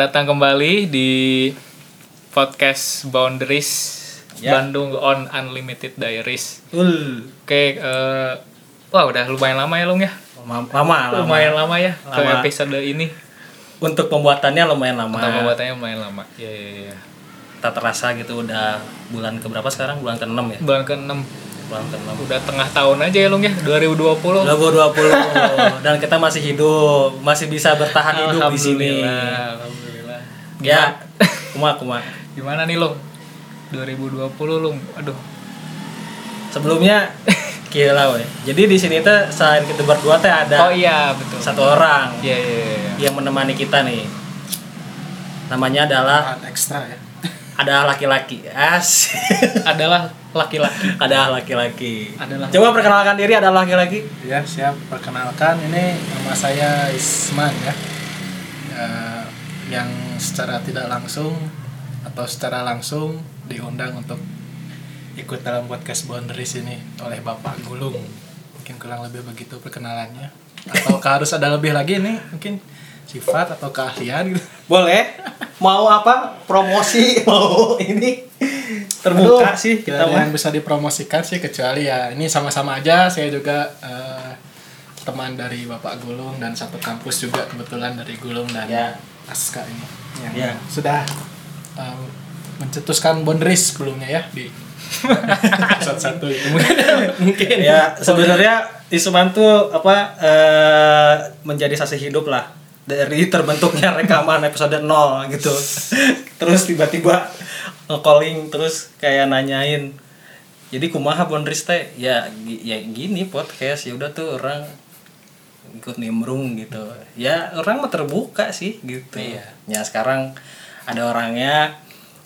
Selamat datang kembali di podcast Boundaries Ya. Bandung on Unlimited Diaries. Ul. Oke, eh, wah udah lumayan lama ya, Lung ya. Lama, lama. Lumayan lama ya ke Lama. episode ini. Untuk pembuatannya lumayan lama. Atau pembuatannya lumayan lama. Iya, iya, iya. Tak terasa gitu udah bulan keberapa sekarang? Bulan ke-6 ya? Bulan ke-6 Bulan ke-6. udah tengah tahun aja ya, Lung ya. 2020. 2020 dan kita masih hidup, masih bisa bertahan hidup di sini. Alhamdulillah. Ya, kuma kuma. Gimana nih, Lung? 2020, Lung. Aduh. Sebelumnya gila weh. Jadi di sini tuh selain kita berdua teh ada Oh iya, betul. satu orang Iya, iya, iya. yang menemani kita nih. Namanya adalah ekstra ya ada laki-laki. As. Adalah laki-laki. ada laki-laki. Adalah Coba perkenalkan diri ada laki-laki. ya siap perkenalkan ini nama saya Isman ya Ya, yang secara tidak langsung atau secara langsung diundang untuk ikut dalam podcast Boundaries ini oleh Bapak Gulung. Mungkin kurang lebih begitu perkenalannya. Atau harus ada lebih lagi nih? Mungkin sifat atau keahlian gitu. Boleh? Mau apa? Promosi. Mau ini. Terbuka Aduh, sih kita yang bisa dipromosikan sih kecuali ya ini sama-sama aja. Saya juga eh, teman dari Bapak Gulung dan satu kampus juga kebetulan dari Gulung dan Ya. Aska ini. Yang Ya. sudah eh, mencetuskan boundaries sebelumnya ya di episode satu itu mungkin ya sebenarnya Isuman tuh apa eh, menjadi saksi hidup lah dari terbentuknya rekaman episode 0 gitu. Terus tiba-tiba nge-calling terus kayak nanyain jadi kumaha boundaries teh? Ya ya gini podcast ya udah tuh orang ikut nimbrung gitu. Ya orang mah terbuka sih gitu. Ya sekarang ada orangnya.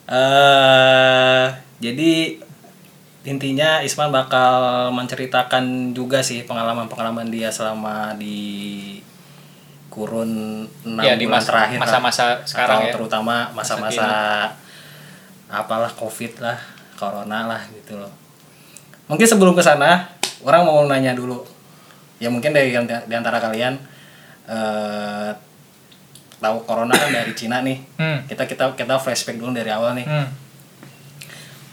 Eh jadi intinya Isman bakal menceritakan juga sih pengalaman-pengalaman dia selama di kurun enam Ya, di bulan mas- terakhir masa-masa sekarang Atau ya. terutama masa-masa apalah covid lah corona lah gitu loh. Mungkin sebelum ke sana orang mau nanya dulu ya mungkin dari yang di antara kalian eh tahu corona kan dari Cina nih Hmm. kita kita kita flashback dulu dari awal nih Hmm.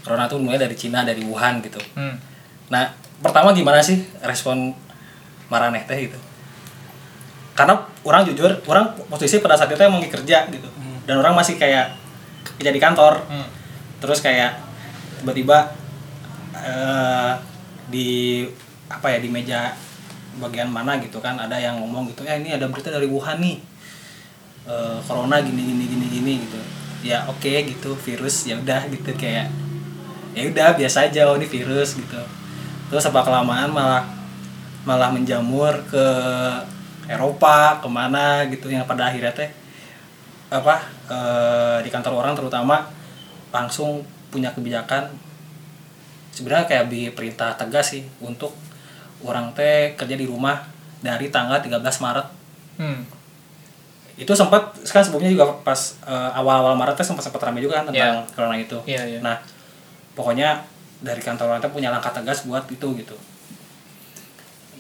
corona tuh mulai dari Cina dari Wuhan gitu Hmm. Nah, pertama gimana sih respon Maraneh teh gitu? Karena orang jujur, orang posisi pada saat itu emang kerja gitu. Dan orang masih kayak kerja di kantor. Hmm. Terus kayak tiba-tiba eh di apa ya di meja bagian mana gitu kan ada yang ngomong gitu, "Ya ini ada berita dari Wuhan nih. Eh, corona gini gini gini gini gitu." Ya oke gitu, virus ya udah gitu kayak ya udah biasa aja oh ini virus gitu terus apa kelamaan malah malah menjamur ke Eropa ke mana gitu yang pada akhirnya teh apa eh, di kantor orang terutama langsung punya kebijakan sebenarnya kayak di perintah tegas sih untuk orang teh kerja di rumah dari tanggal 13 Maret Hmm. itu sempat kan sebelumnya juga pas eh, awal-awal Maret teh sempat sempat ramai juga kan tentang corona itu. Iya, iya. Nah, pokoknya dari kantor orang teh punya langkah tegas buat itu gitu.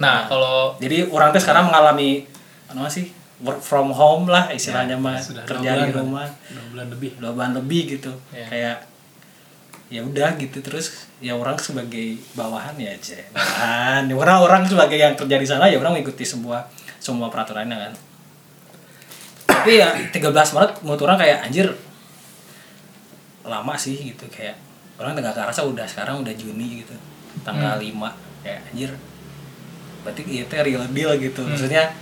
Nah, kalau Jadi orang teh sekarang mengalami apa sih? work from home lah istilahnya mah sudah dua kerja di rumah dua bulan lebih dua bulan lebih gitu. Iya. Kayak ya udah gitu. Terus ya orang sebagai bawahan ya aja bawahan. Ya orang-orang sebagai yang kerja di sana ya orang mengikuti semua semua peraturannya kan. Tapi ya 13 Maret menurut orang kayak anjir lama sih gitu. Kayak orang nggak kerasa udah sekarang udah Juni gitu. Tanggal 5 kayak anjir berarti itu real deal gitu. Maksudnya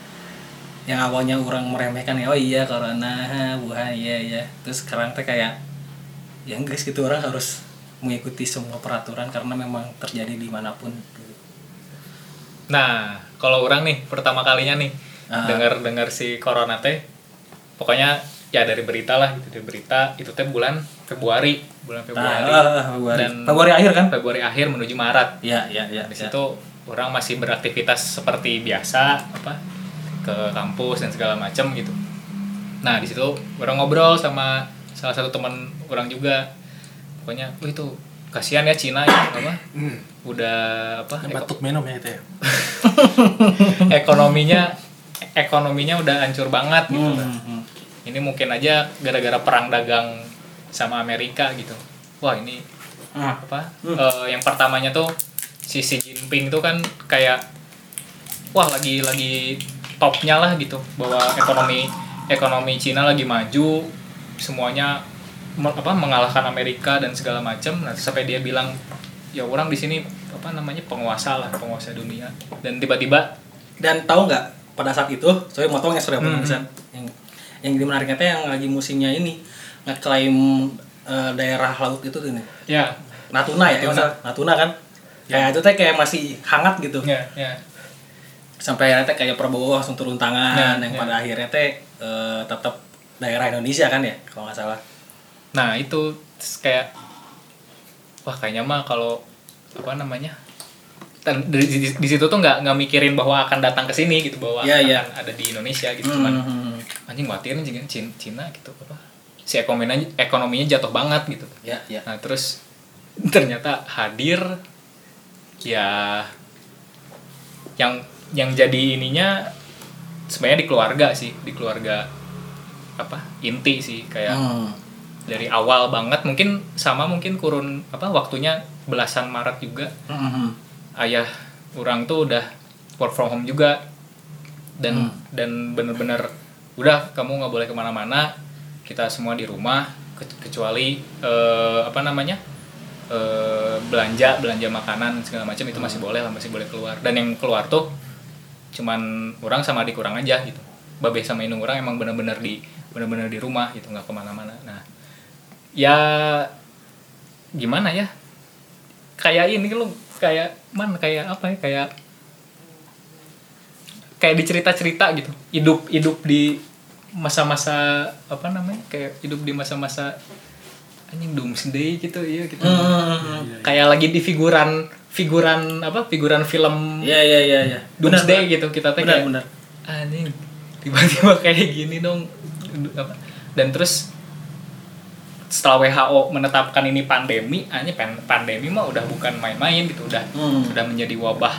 yang awalnya orang meremehkan ya oh iya corona ha, Wuhan iya iya. Terus sekarang teh kayak ya guys gitu. Orang harus mengikuti semua peraturan karena memang terjadi di mana pun. Nah, kalau orang nih pertama kalinya nih Ah. dengar dengar si corona teh, pokoknya ya dari berita lah gitu dari berita itu teh bulan Februari bulan Februari Nah, ah, Februari. dan Februari akhir kan Februari akhir menuju Maret. ya ya ya Di ya. situ orang masih beraktivitas seperti biasa apa ke kampus dan segala macam gitu. Nah di situ orang ngobrol sama salah satu teman orang juga, pokoknya, oh itu kasihan ya Cina ya apa Hmm. udah apa batuk minum ya itu ya ekonominya ekonominya udah hancur banget gitu. Hmm, hmm. Ini mungkin aja gara-gara perang dagang sama Amerika gitu. Wah ini Ah. apa? eh, yang pertamanya tuh si Xi Jinping tuh kan kayak wah lagi lagi topnya lah gitu bahwa ekonomi ekonomi Cina lagi maju semuanya apa mengalahkan Amerika dan segala macam. Nah sampai dia bilang ya orang di sini apa namanya penguasa lah penguasa dunia. Dan tiba-tiba dan tahu nggak pada saat itu saya motong ya sudah Hmm. yang yang jadi menariknya teh yang lagi musimnya ini ngeklaim eh, daerah laut itu tuh nih ya. Natuna ya Natuna. Natuna, Natuna kan? Kayak itu teh kayak masih hangat gitu. Ya ya. Sampai akhirnya teh kayak Prabowo langsung turun tangan Ya, yang ya. pada akhirnya teh eh, tetap daerah Indonesia kan ya kalau nggak salah Nah itu terus kayak wah kayaknya mah kalau apa namanya dan di, di, di situ tuh nggak nggak mikirin bahwa akan datang ke sini gitu bahwa Iya, akan iya. ada di Indonesia gitu cuman Hmm, anjing khawatir nih jangan Cina, gitu apa si ekonominya ekonominya jatuh banget gitu ya ya nah terus ternyata hadir ya yang yang jadi ininya sebenarnya di keluarga sih di keluarga apa inti sih kayak Hmm. Dari awal banget. Mungkin sama mungkin kurun apa waktunya belasan Maret juga. Hmm, hmm. ayah orang tuh udah work from home juga. Dan Hmm. dan bener-bener udah kamu nggak boleh ke mana-mana. Kita semua di rumah ke- kecuali eh, apa namanya eh, belanja belanja makanan segala macam. Itu masih boleh lah masih boleh keluar. Dan yang keluar tuh cuman orang sama adik kurang aja gitu. Babe sama indung orang emang bener-bener di bener-bener di rumah gitu nggak ke mana-mana. Nah ya gimana ya? Kayak ini lu kayak man kayak apa ya? Kayak kayak di cerita-cerita gitu. Hidup hidup di masa-masa apa namanya? Kayak hidup di masa-masa anjing doomsday gitu iya gitu. Hmm. kayak lagi di figuran figuran apa? Figuran film ya ya ya ya doomsday gitu kita teh benar kayak benar. Anjing tiba-tiba kayak gini dong. Apa? Dan terus setelah WHO menetapkan ini pandemi hanya pandemi mah udah bukan main-main gitu udah Hmm. sudah menjadi wabah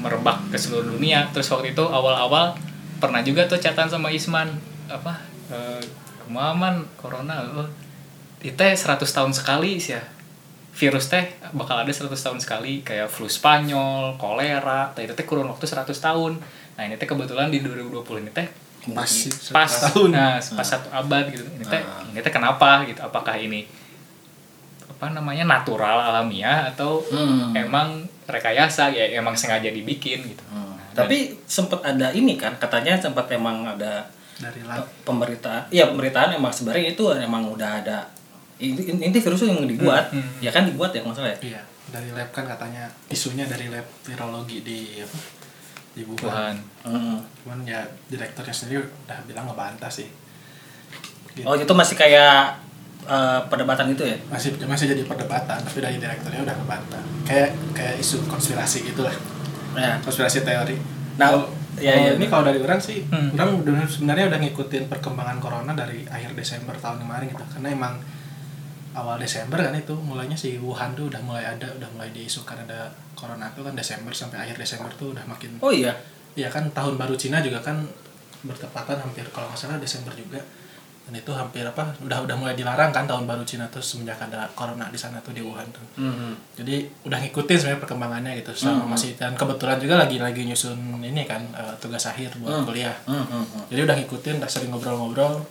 merebak ke seluruh dunia terus waktu itu awal-awal pernah juga tuh catatan sama Isman apa eh kemaman corona oh, itu 100 tahun sekali sih ya virus teh bakal ada 100 tahun sekali kayak flu Spanyol, kolera, teh itu teh kurun waktu 100 tahun. Nah, ini teh kebetulan di 2020 ini teh pas pas tahun nah, pas satu abad gitu. Ini teh ini teh kenapa gitu? Apakah ini apa namanya natural alamiah atau Hmm. emang rekayasa ya emang sengaja dibikin gitu. Hmm. Nah, dan- Tapi sempat ada ini kan, katanya sempat emang ada dari lab pemberitaan. Iya pemberitaan emang sebenarnya itu emang udah ada. Ini, ini virus yang dibuat, Hmm, hmm. ya kan dibuat ya kalau nggak salah ya. iya dari lab kan katanya isunya dari lab virologi di apa di Wuhan, Wuhan. Hmm. cuman ya direkturnya sendiri udah bilang ngebantah sih Gitu. Oh itu masih kayak eh, perdebatan itu ya? masih masih jadi perdebatan tapi dari direkturnya udah ngebantah kayak kayak isu konspirasi gitulah Ya. konspirasi teori Nah, Kalau- ya, kalau ya, ini kalau dari orang sih Hmm. orang sebenarnya udah ngikutin perkembangan corona dari akhir Desember tahun kemarin gitu karena emang awal Desember kan itu mulainya si Wuhan tuh udah mulai ada udah mulai diisukan ada corona tuh kan Desember sampai akhir Desember tuh udah makin Oh iya. Iya kan tahun baru Cina juga kan bertepatan hampir kalau nggak salah Desember juga dan itu hampir apa udah udah mulai dilarang kan tahun baru Cina tuh semenjak ada corona di sana tuh di Wuhan tuh Hmm. jadi udah ngikutin sebenarnya perkembangannya gitu selama Hmm. masih dan kebetulan juga lagi lagi nyusun ini kan eh, tugas akhir buat Hmm. kuliah hmm, hmm. jadi udah ngikutin udah sering ngobrol-ngobrol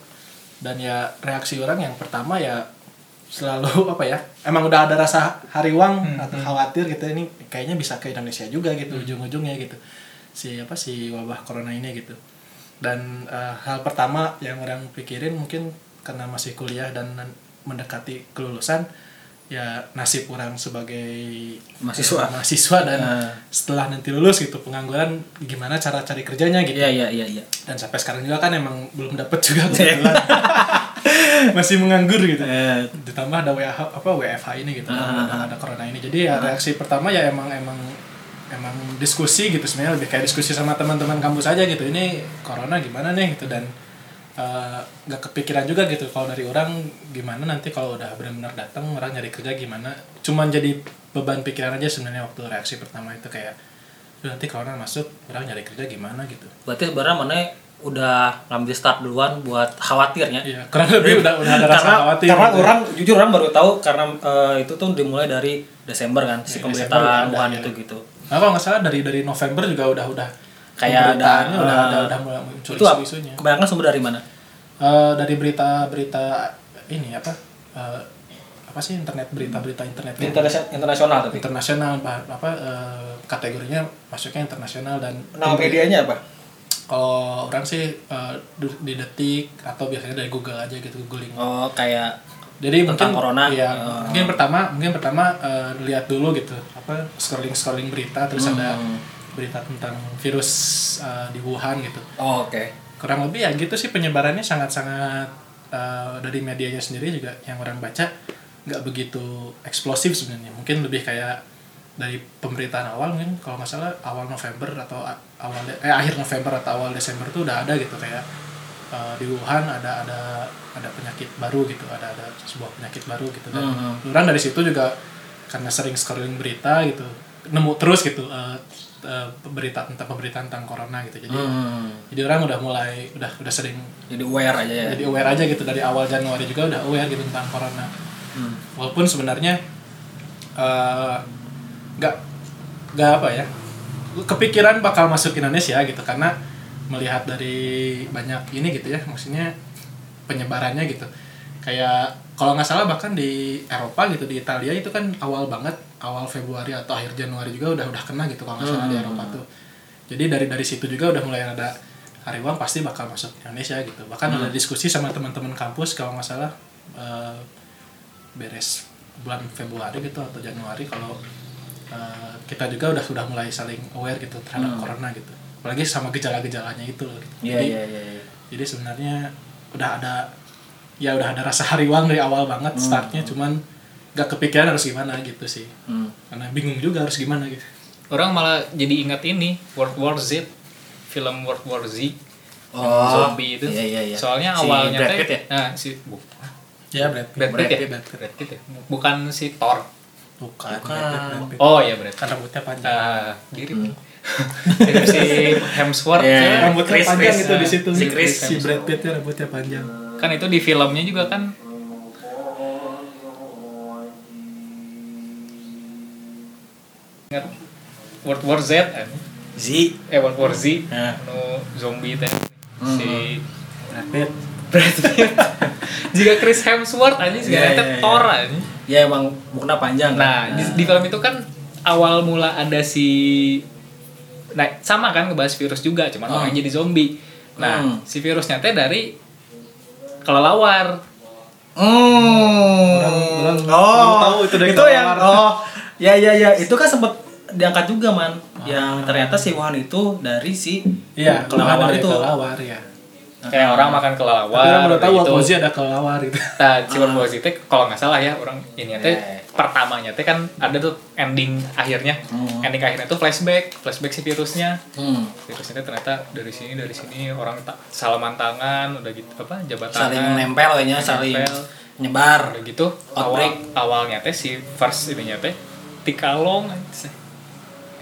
dan ya reaksi orang yang pertama ya selalu apa ya emang udah ada rasa hariwang Hmm, atau khawatir gitu ini kayaknya bisa ke Indonesia juga gitu ujung-ujungnya gitu. Si apa si wabah corona ini gitu. Dan eh, hal pertama yang orang pikirin mungkin karena masih kuliah dan mendekati kelulusan ya nasib orang sebagai Mahasiswa. eh, mahasiswa dan Nah. setelah nanti lulus gitu pengangguran gimana cara cari kerjanya gitu. Iya iya iya iya. dan sampai sekarang juga kan emang belum dapet juga kebetulan. Masih menganggur gitu. Eh, ditambah ada WFH apa WFH ini gitu ada, ada corona ini. Jadi ya reaksi pertama ya emang emang emang diskusi gitu sebenarnya. Lebih kayak diskusi sama teman-teman kampus aja gitu. Ini corona gimana nih gitu. Dan eh, nggak kepikiran juga gitu kalau dari orang gimana nanti kalau udah benar-benar datang orang nyari kerja gimana cuman jadi beban pikiran aja sebenarnya waktu reaksi pertama itu kayak "Duh, nanti corona masuk orang nyari kerja gimana gitu berarti sebenarnya mana udah ngambil start duluan buat khawatirnya. Iya, kurang lebih udah udah ada rasa karena khawatir. karena gitu. orang jujur orang baru tahu karena eh, itu tuh dimulai dari Desember kan si Ya, pemberitaan Wuhan ya. itu gitu. Nah, kalau nggak salah dari dari November juga udah udah Kayak ada, pemberitaannya udah eh, ada udah mulai muncul Itu ap- isu-isunya. kebanyakan sumber dari mana? Eh, dari berita-berita ini apa eh, apa sih internet berita-berita internet gitu. Interna- internasional tapi. internasional apa eh, kategorinya masuknya internasional dan Nama medianya apa? kalau orang sih eh, du- di detik atau biasanya dari Google aja gitu googling Oh kayak jadi Tentang mungkin corona? iya, Oh. mungkin pertama mungkin pertama eh, lihat dulu gitu apa scrolling scrolling berita terus ada Hmm. Berita tentang virus eh, di Wuhan gitu oh, oke. kurang lebih ya gitu sih penyebarannya sangat-sangat eh, dari medianya sendiri juga yang orang baca nggak begitu eksplosif sebenarnya mungkin lebih kayak dari pemberitaan awal mungkin kalau nggak salah awal November atau awal eh akhir November atau awal Desember tuh udah ada gitu kayak eh, di Wuhan ada ada ada penyakit baru gitu ada ada sebuah penyakit baru gitu dan Mhm. orang dari situ juga karena sering scrolling berita gitu nemu terus gitu eh, eh, berita tentang pemberitaan tentang corona gitu jadi Hmm. jadi orang udah mulai udah udah sering Jadi aware aja ya. jadi aware aja gitu dari awal Januari juga udah aware gitu tentang corona Hmm. walaupun sebenarnya eh, nggak nggak apa ya kepikiran bakal masuk Indonesia gitu karena melihat dari banyak ini gitu ya maksudnya penyebarannya gitu kayak kalau nggak salah bahkan di Eropa gitu di Italia itu kan awal banget awal Februari atau akhir Januari juga udah udah kena gitu kalau nggak salah di Eropa tuh jadi dari dari situ juga udah mulai ada hari uang pasti bakal masuk Indonesia gitu bahkan ada diskusi sama teman-teman kampus kalau nggak salah eh, beres bulan Februari gitu atau Januari kalau eh, kita juga udah sudah mulai saling aware gitu terhadap corona gitu apalagi sama gejala-gejalanya itu gitu. Iya jadi iya iya. iya. jadi sebenarnya udah ada ya udah ada rasa hariwang dari awal banget startnya cuman gak kepikiran harus gimana gitu sih Hmm. karena bingung juga harus gimana gitu Orang malah jadi ingat ini World War Z, film World War Z, Oh, zombie itu. Iya iya iya. Soalnya Si awalnya Brad Pitt ya? nah si bu, ya Brad Pitt Brad Pitt ya, Brad Pitt. Brad Pitt ya, bukan si Thor. bukan, Bukan. Brad Pitt, Brad Pitt. Oh iya Brad Pitt. kan rambutnya panjang Ah, mirip. Mirip si Hemsworth Iya. ya. rambutnya Chris, panjang Chris. itu di situ Si Chris. si Brad Pitt ya rambutnya panjang Kan itu di filmnya juga kan Ingat World War Z eh, Z. eh World War Z Nah. nu zombie teh Hmm. si Brad Pitt Brad Pitt jika Chris Hemsworth aja sih Iya, yeah, iya. Thor aja Ya emang mukna panjang. nah di, di film itu kan awal mula ada si nah sama kan ngebahas virus juga cuman Hmm. orang jadi zombie nah Hmm. si virusnya teh dari kelelawar Hmm. Orang- orang- oh, tahu itu dari itu yang oh, ya ya ya, itu kan sempat diangkat juga man. Yang ternyata si Wuhan itu dari si iya kelelawar dari itu. kelelawar ya kayak orang makan tapi kelelawar orang tahu Z ada kelelawar gitu Nah, si World War Z teh kalau nggak salah ya orang ini teh Yeah. pertamanya teh kan ada tuh ending akhirnya. Hmm. Ending akhirnya tuh flashback, flashback si virusnya. Hmm. Virusnya ternyata dari sini dari sini orang tak salaman tangan udah gitu apa jabat tangan. Saling nempel kayaknya, saling Nempel. nyebar. Udah gitu awal Outbreak. awalnya teh si first ininya teh tikalong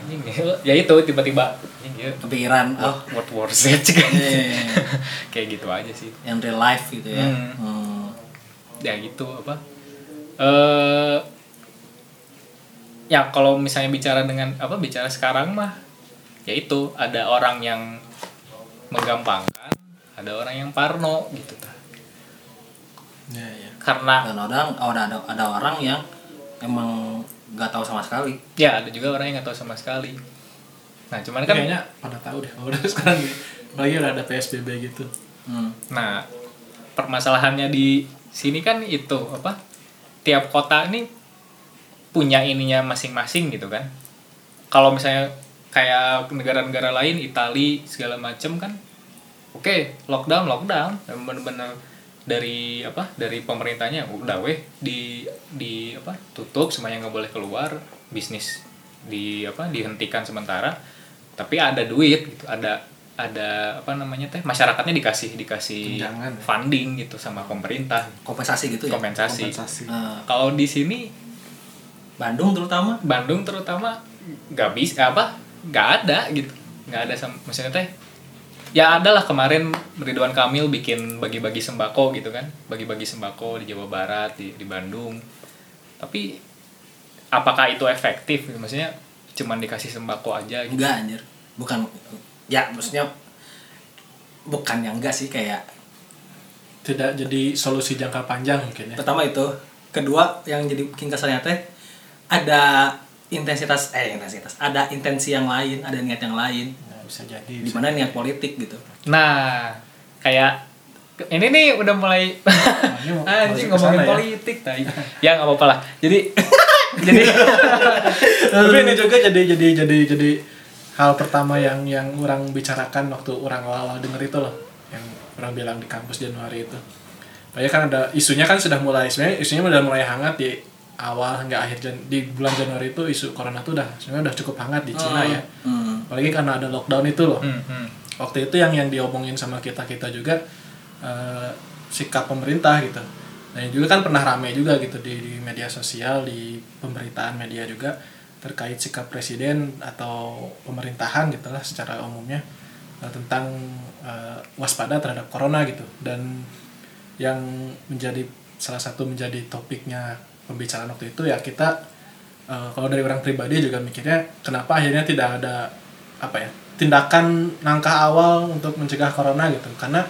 anjing ya, itu tiba-tiba anjing ya Kepikiran oh, World War Z kan. Iya. kayak gitu aja sih. yang real life gitu ya. Hmm. Hmm. ya gitu apa eh ya kalau misalnya bicara dengan apa bicara sekarang mah ya itu ada orang yang menggampangkan ada orang yang parno gitu ta. ya ya karena Dan orang ada ada ada orang yang emang nggak tahu sama sekali. ya ada juga orang yang nggak tahu sama sekali nah cuman kan kayaknya pada tahu deh kalau udah sekarang gitu Apalagi udah ada PSBB gitu. Hmm. Nah, permasalahannya di sini kan itu apa? Tiap kota ini punya ininya masing-masing gitu kan. Kalau misalnya kayak negara-negara lain, Itali segala macem kan, oke lockdown lockdown, Dan bener-bener dari apa? Dari pemerintahnya udah weh di di apa? Tutup semuanya nggak boleh keluar, bisnis di apa? Dihentikan sementara. Tapi ada duit gitu, ada ada apa namanya teh masyarakatnya dikasih dikasih Tunjangan. funding gitu sama pemerintah kompensasi gitu ya kompensasi. Kompensasi. Nah, Kalau di sini Bandung terutama Bandung terutama nggak bisa apa nggak ada gitu nggak ada sama maksudnya teh ya ada lah kemarin Ridwan Kamil bikin bagi-bagi sembako gitu kan. Bagi-bagi sembako di Jawa Barat di di Bandung. Tapi apakah itu efektif? Maksudnya cuman dikasih sembako aja gitu? Enggak anjir. Bukan ya maksudnya bukan yang enggak sih kayak Tidak jadi solusi jangka panjang mungkin ya. pertama itu. Kedua yang jadi bikin keselnya teh ada intensitas eh intensitas. Ada intensi yang lain ada niat yang lain bisa jadi. di mana niat politik gitu Nah, kayak ini nih udah mulai ini mau- anjing ngomongin ya. politik tai. ya nggak apa-apa lah. Jadi jadi Tapi ini juga jadi jadi jadi jadi hal pertama yang yang orang bicarakan waktu orang awal-awal denger itu loh, yang orang bilang di kampus Januari itu. Banyak kan ada isunya kan sudah mulai sebenarnya isunya udah mulai hangat di awal hingga akhir Jan- di bulan Januari itu isu corona tuh udah sebenarnya udah cukup hangat di Cina ya. hmm. Apalagi karena ada lockdown itu loh. Hmm, hmm. waktu itu yang yang diomongin sama kita kita juga eh, sikap pemerintah gitu nah yang juga kan pernah rame juga gitu di, di media sosial di pemberitaan media juga terkait sikap presiden atau pemerintahan gitulah secara umumnya eh, tentang eh, waspada terhadap corona gitu dan yang menjadi salah satu menjadi topiknya pembicaraan waktu itu ya kita eh, kalau dari orang pribadi juga mikirnya kenapa akhirnya tidak ada apa ya tindakan langkah awal untuk mencegah corona gitu karena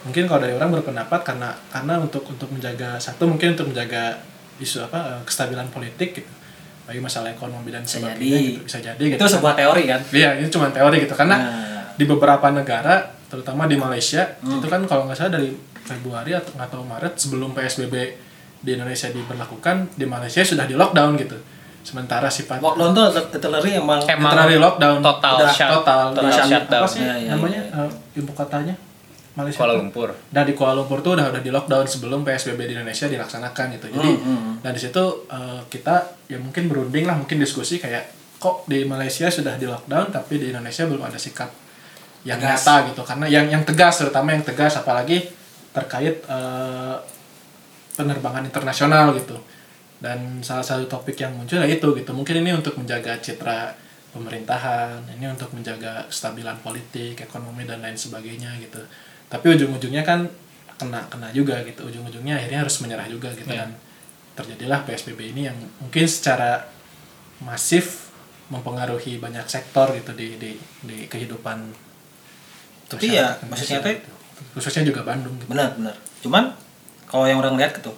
mungkin kalau dari orang berpendapat karena karena untuk untuk menjaga satu mungkin untuk menjaga isu apa eh, kestabilan politik gitu bagi masalah ekonomi dan sebagainya jadi. gitu bisa jadi gitu itu sebuah teori kan Iya, ini cuma teori gitu karena Nah. di beberapa negara, terutama di Malaysia, Hmm. itu kan kalau nggak salah dari Februari atau tahu Maret sebelum PSBB di Indonesia diberlakukan, di Malaysia sudah di lockdown gitu. Sementara sifat lockdown tuh literally emang Emang literally lockdown total Udah, shut, total, total di- shutdown. apa sih Ya, ya, namanya ya. eh, ibu kotanya Malaysia Kuala tuh? Lumpur. Dan di Kuala Lumpur tuh udah udah di lockdown sebelum PSBB di Indonesia dilaksanakan gitu. Jadi Hmm, hmm. dan di situ eh, kita ya mungkin berunding lah, mungkin diskusi kayak kok di Malaysia sudah di lockdown tapi di Indonesia belum ada sikap yang Tegas. nyata gitu. Karena yang yang tegas terutama yang tegas apalagi terkait eh, penerbangan internasional gitu. Dan salah satu topik yang muncul ya itu gitu. Mungkin ini untuk menjaga citra pemerintahan, ini untuk menjaga kestabilan politik, ekonomi dan lain sebagainya gitu. Tapi ujung-ujungnya kan kena kena juga gitu. Ujung-ujungnya akhirnya harus menyerah juga gitu Iya. dan terjadilah PSBB ini yang mungkin secara masif mempengaruhi banyak sektor gitu di di di kehidupan Tapi ya, maksudnya gitu. khususnya juga Bandung gitu. benar benar cuman kalau yang orang lihat gitu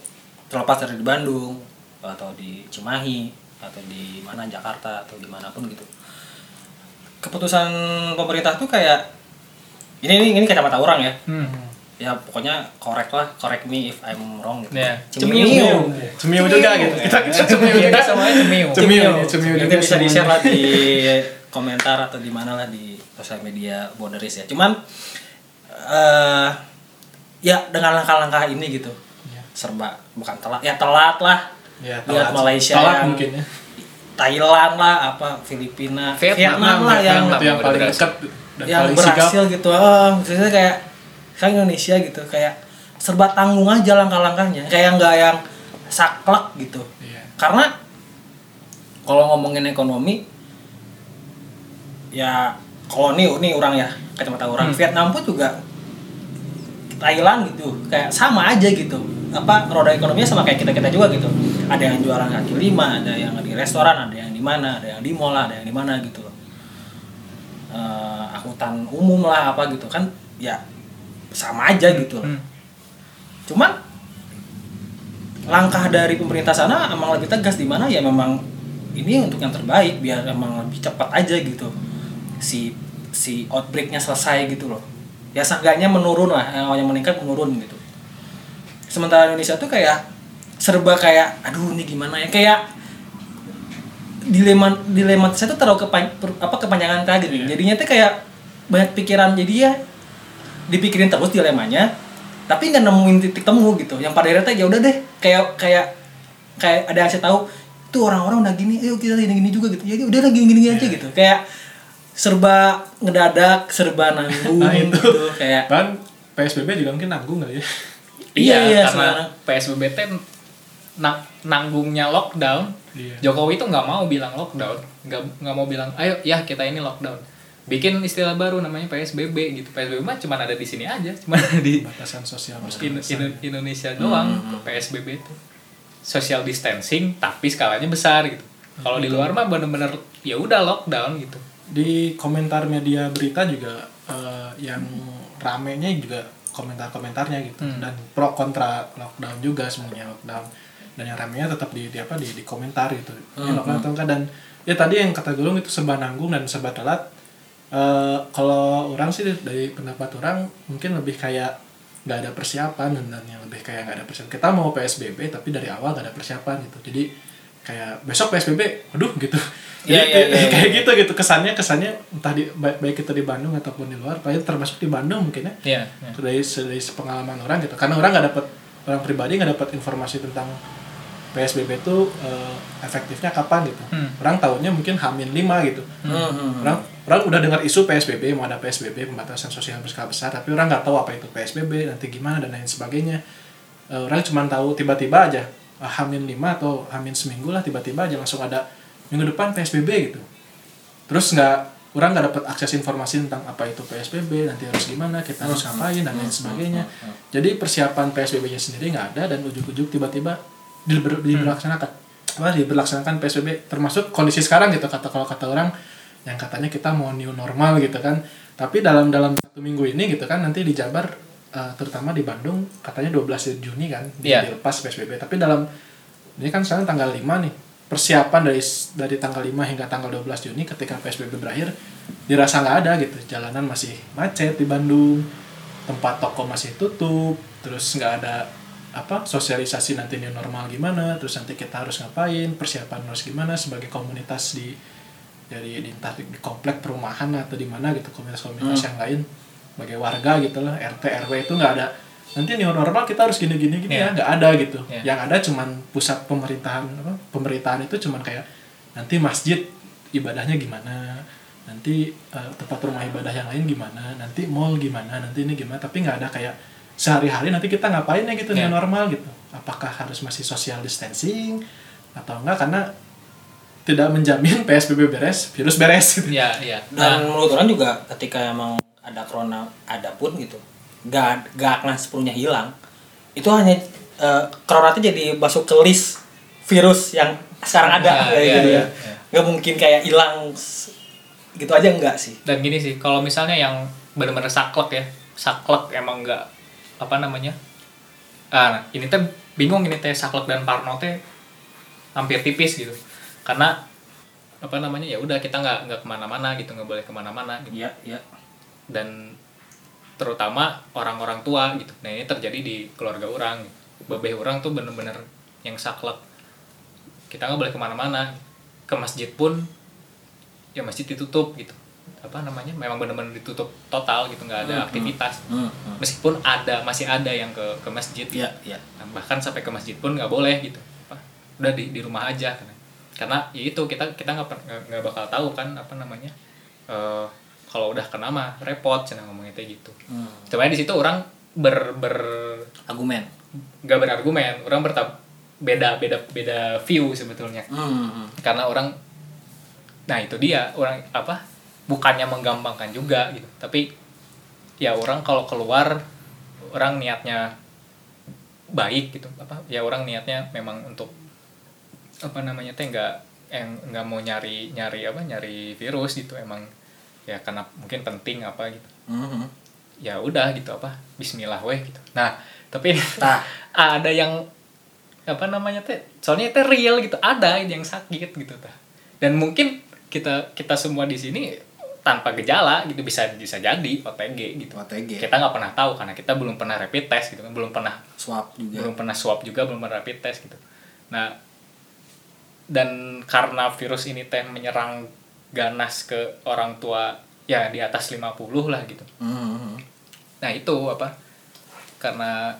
terlepas dari di Bandung atau di Cimahi atau di mana Jakarta atau di mana pun gitu keputusan pemerintah tuh kayak ini ini ini kacamata orang ya Hmm. ya pokoknya correct lah correct me if I'm wrong gitu Ya. Cemiu. Cemiu. Cemiu juga gitu. Kita kita cemiu Kita juga. semuanya cemiu. Cemiu, cemiu juga bisa di share lah di komentar atau di mana lah di sosial media Boundaries ya cuman eh ya dengan langkah-langkah ini gitu Iya. serba bukan telat ya telat lah Ya, lihat Malaysia telat yang mungkin ya. Thailand lah apa Filipina Vietnam, lah yang Vietnam. yang udah paling berhasil. dekat dan yang paling sigap. berhasil gitu oh, maksudnya kayak kan Indonesia gitu kayak serba tanggung aja langkah-langkahnya kayak nggak yang saklek gitu Iya. karena kalau ngomongin ekonomi ya kalau nih nih orang ya kacamata orang Hmm. Vietnam pun juga Thailand gitu. Kayak sama aja gitu. Apa roda ekonominya sama kayak kita kita juga gitu. Ada yang jualan kaki lima ada yang di restoran ada yang di mana ada yang di mall ada yang di mana gitu loh. Eh, angkutan umum lah apa gitu. Kan ya sama aja gitu loh. Hmm. cuman langkah dari pemerintah sana emang lebih tegas di mana ya memang ini untuk yang terbaik biar emang lebih cepat aja gitu. Si si outbreaknya selesai gitu loh ya seenggaknya menurun lah yang awalnya meningkat menurun gitu. Sementara Indonesia tuh kayak serba kayak aduh ini gimana ya? Kayak dilema dilema saya tuh terlalu kepan, per- apa kepanjangan tadi gitu. jadinya tuh kayak banyak pikiran jadi ya dipikirin terus dilemanya tapi nggak nemuin titik temu gitu. Yang pada akhirnya ya udah deh kayak kayak kayak ada yang saya tahu tuh orang-orang udah gini ayo kita gini gini juga gitu. Ya udah lah gini gini aja gitu. Kayak serba ngedadak serba nanggung Nah, itu. gitu kayak kan PSBB juga mungkin nanggung kali ya Iya, iya, karena sebenarnya. PSBB teh na- nanggungnya lockdown. Iya. Jokowi itu nggak mau bilang lockdown, nggak nggak mau bilang ayo ya kita ini lockdown. Bikin istilah baru namanya PSBB gitu. PSBB mah cuma ada di sini aja, cuma ada di batasan sosial In-. In- Indonesia doang PSBB itu. Social distancing tapi skalanya besar gitu. Kalau di luar mah bener-bener ya udah lockdown gitu. Di komentar media berita juga eh, yang ramenya juga komentar-komentarnya gitu. Hmm. dan pro kontra lockdown juga semuanya lockdown. Dan yang ramenya tetap di, di apa di, di komentar gitu. Ini lockdown atau enggak. Dan ya tadi yang kata Gulung itu serba nanggung dan serba telat. Eh, kalau orang sih dari pendapat orang mungkin lebih kayak nggak ada persiapan dan, dan yang lebih kayak nggak ada persiapan. Kita mau PSBB tapi dari awal nggak ada persiapan gitu. Jadi kayak besok PSBB aduh gitu Iya, Jadi, iya, iya, iya. kayak gitu gitu kesannya kesannya entah di baik, baik kita di Bandung ataupun di luar paling termasuk di Bandung mungkin ya Iya. iya. dari dari pengalaman orang gitu karena orang nggak dapat orang pribadi nggak dapat informasi tentang PSBB itu eh, efektifnya kapan gitu Hmm. orang tahunya mungkin Hamin 5 gitu Hmm, hmm. orang orang udah dengar isu PSBB mau ada PSBB pembatasan sosial berskala besar tapi orang nggak tahu apa itu PSBB nanti gimana dan lain sebagainya Eh, orang cuma tahu tiba-tiba aja Hamin 5 atau Hamin seminggu lah tiba-tiba aja langsung ada minggu depan PSBB gitu. Terus nggak orang nggak dapat akses informasi tentang apa itu PSBB nanti harus gimana kita harus ngapain dan lain sebagainya. Jadi persiapan PSBB-nya sendiri nggak ada dan ujuk-ujuk tiba-tiba diber, diberlaksanakan. Apa diberlaksanakan PSBB termasuk kondisi sekarang gitu kata kalau kata orang yang katanya kita mau new normal gitu kan. Tapi dalam dalam satu minggu ini gitu kan nanti di Jabar eh, terutama di Bandung katanya 12 Juni kan di- Iya. dilepas PSBB tapi dalam ini kan sekarang tanggal 5 nih. Persiapan dari dari tanggal 5 hingga tanggal 12 Juni ketika PSBB berakhir dirasa nggak ada gitu. Jalanan masih macet di Bandung tempat toko masih tutup terus nggak ada apa sosialisasi nanti new normal gimana terus nanti kita harus ngapain persiapan harus gimana sebagai komunitas di dari di, entah di, di komplek perumahan atau di mana gitu komunitas-komunitas yang lain sebagai warga gitu lah RT RW itu nggak ada nanti new normal kita harus gini gini gini Iya. ya nggak ada gitu Iya. yang ada cuman pusat pemerintahan apa pemerintahan itu cuman kayak nanti masjid ibadahnya gimana nanti eh, tempat rumah ibadah yang lain gimana nanti mall gimana nanti ini gimana tapi nggak ada kayak sehari-hari nanti kita ngapain ya gitu Iya. new normal gitu apakah harus masih social distancing atau enggak karena tidak menjamin PSBB beres virus beres gitu Iya, iya. Nah, dan menurut orang juga ketika emang ada corona ada pun gitu. Gak gak akan sepenuhnya hilang. Itu hanya eh, corona itu jadi masuk ke list virus yang sekarang ada Iya, kayak iya, gitu iya, ya. iya. nggak mungkin kayak hilang gitu aja enggak sih. Dan gini sih kalau misalnya yang benar-benar saklek ya saklek emang nggak apa namanya? Ah nah, ini teh bingung ini teh saklek dan parno teh hampir tipis gitu. Karena apa namanya ya udah kita nggak nggak ke mana-mana gitu nggak boleh ke mana-mana gitu. iya iya dan terutama orang-orang tua gitu. Nah ini terjadi di keluarga orang. Babeh orang tuh bener-bener yang saklek. Kita nggak boleh ke mana-mana. Ke masjid pun ya masjid ditutup gitu. Apa namanya? Memang bener-bener ditutup total gitu nggak ada Hmm, aktivitas. Hmm, hmm. meskipun ada masih ada yang ke ke masjid. Gitu. iya iya. Nah, bahkan sampai ke masjid pun nggak boleh gitu. Apa? Udah di di rumah aja karena karena ya itu kita kita nggak nggak bakal tahu kan apa namanya eh kalau udah kena mah repot cina ngomongnya kayak gitu. Hmm. sebenarnya di situ orang ber ber argumen. Nggak berargumen orang bertab beda beda beda view sebetulnya. Hmm. karena orang nah itu dia orang apa bukannya menggampangkan juga gitu. Tapi ya orang kalau keluar orang niatnya baik gitu. Apa ya orang niatnya memang untuk apa namanya teh nggak yang nggak mau nyari nyari apa nyari virus gitu emang ya karena mungkin penting apa gitu. Hmm, hmm. ya udah gitu apa Bismillah weh gitu. Nah tapi Nah. ada yang apa namanya teh soalnya teh real gitu ada yang sakit gitu tah dan mungkin kita kita semua di sini tanpa gejala gitu bisa bisa jadi OTG gitu. OTG kita nggak pernah tahu karena kita belum pernah rapid test gitu kan belum pernah swab juga. belum pernah swab juga belum pernah rapid test gitu. Nah dan karena virus ini teh menyerang ganas ke orang tua ya di atas 50 lah gitu Hmm. nah itu apa karena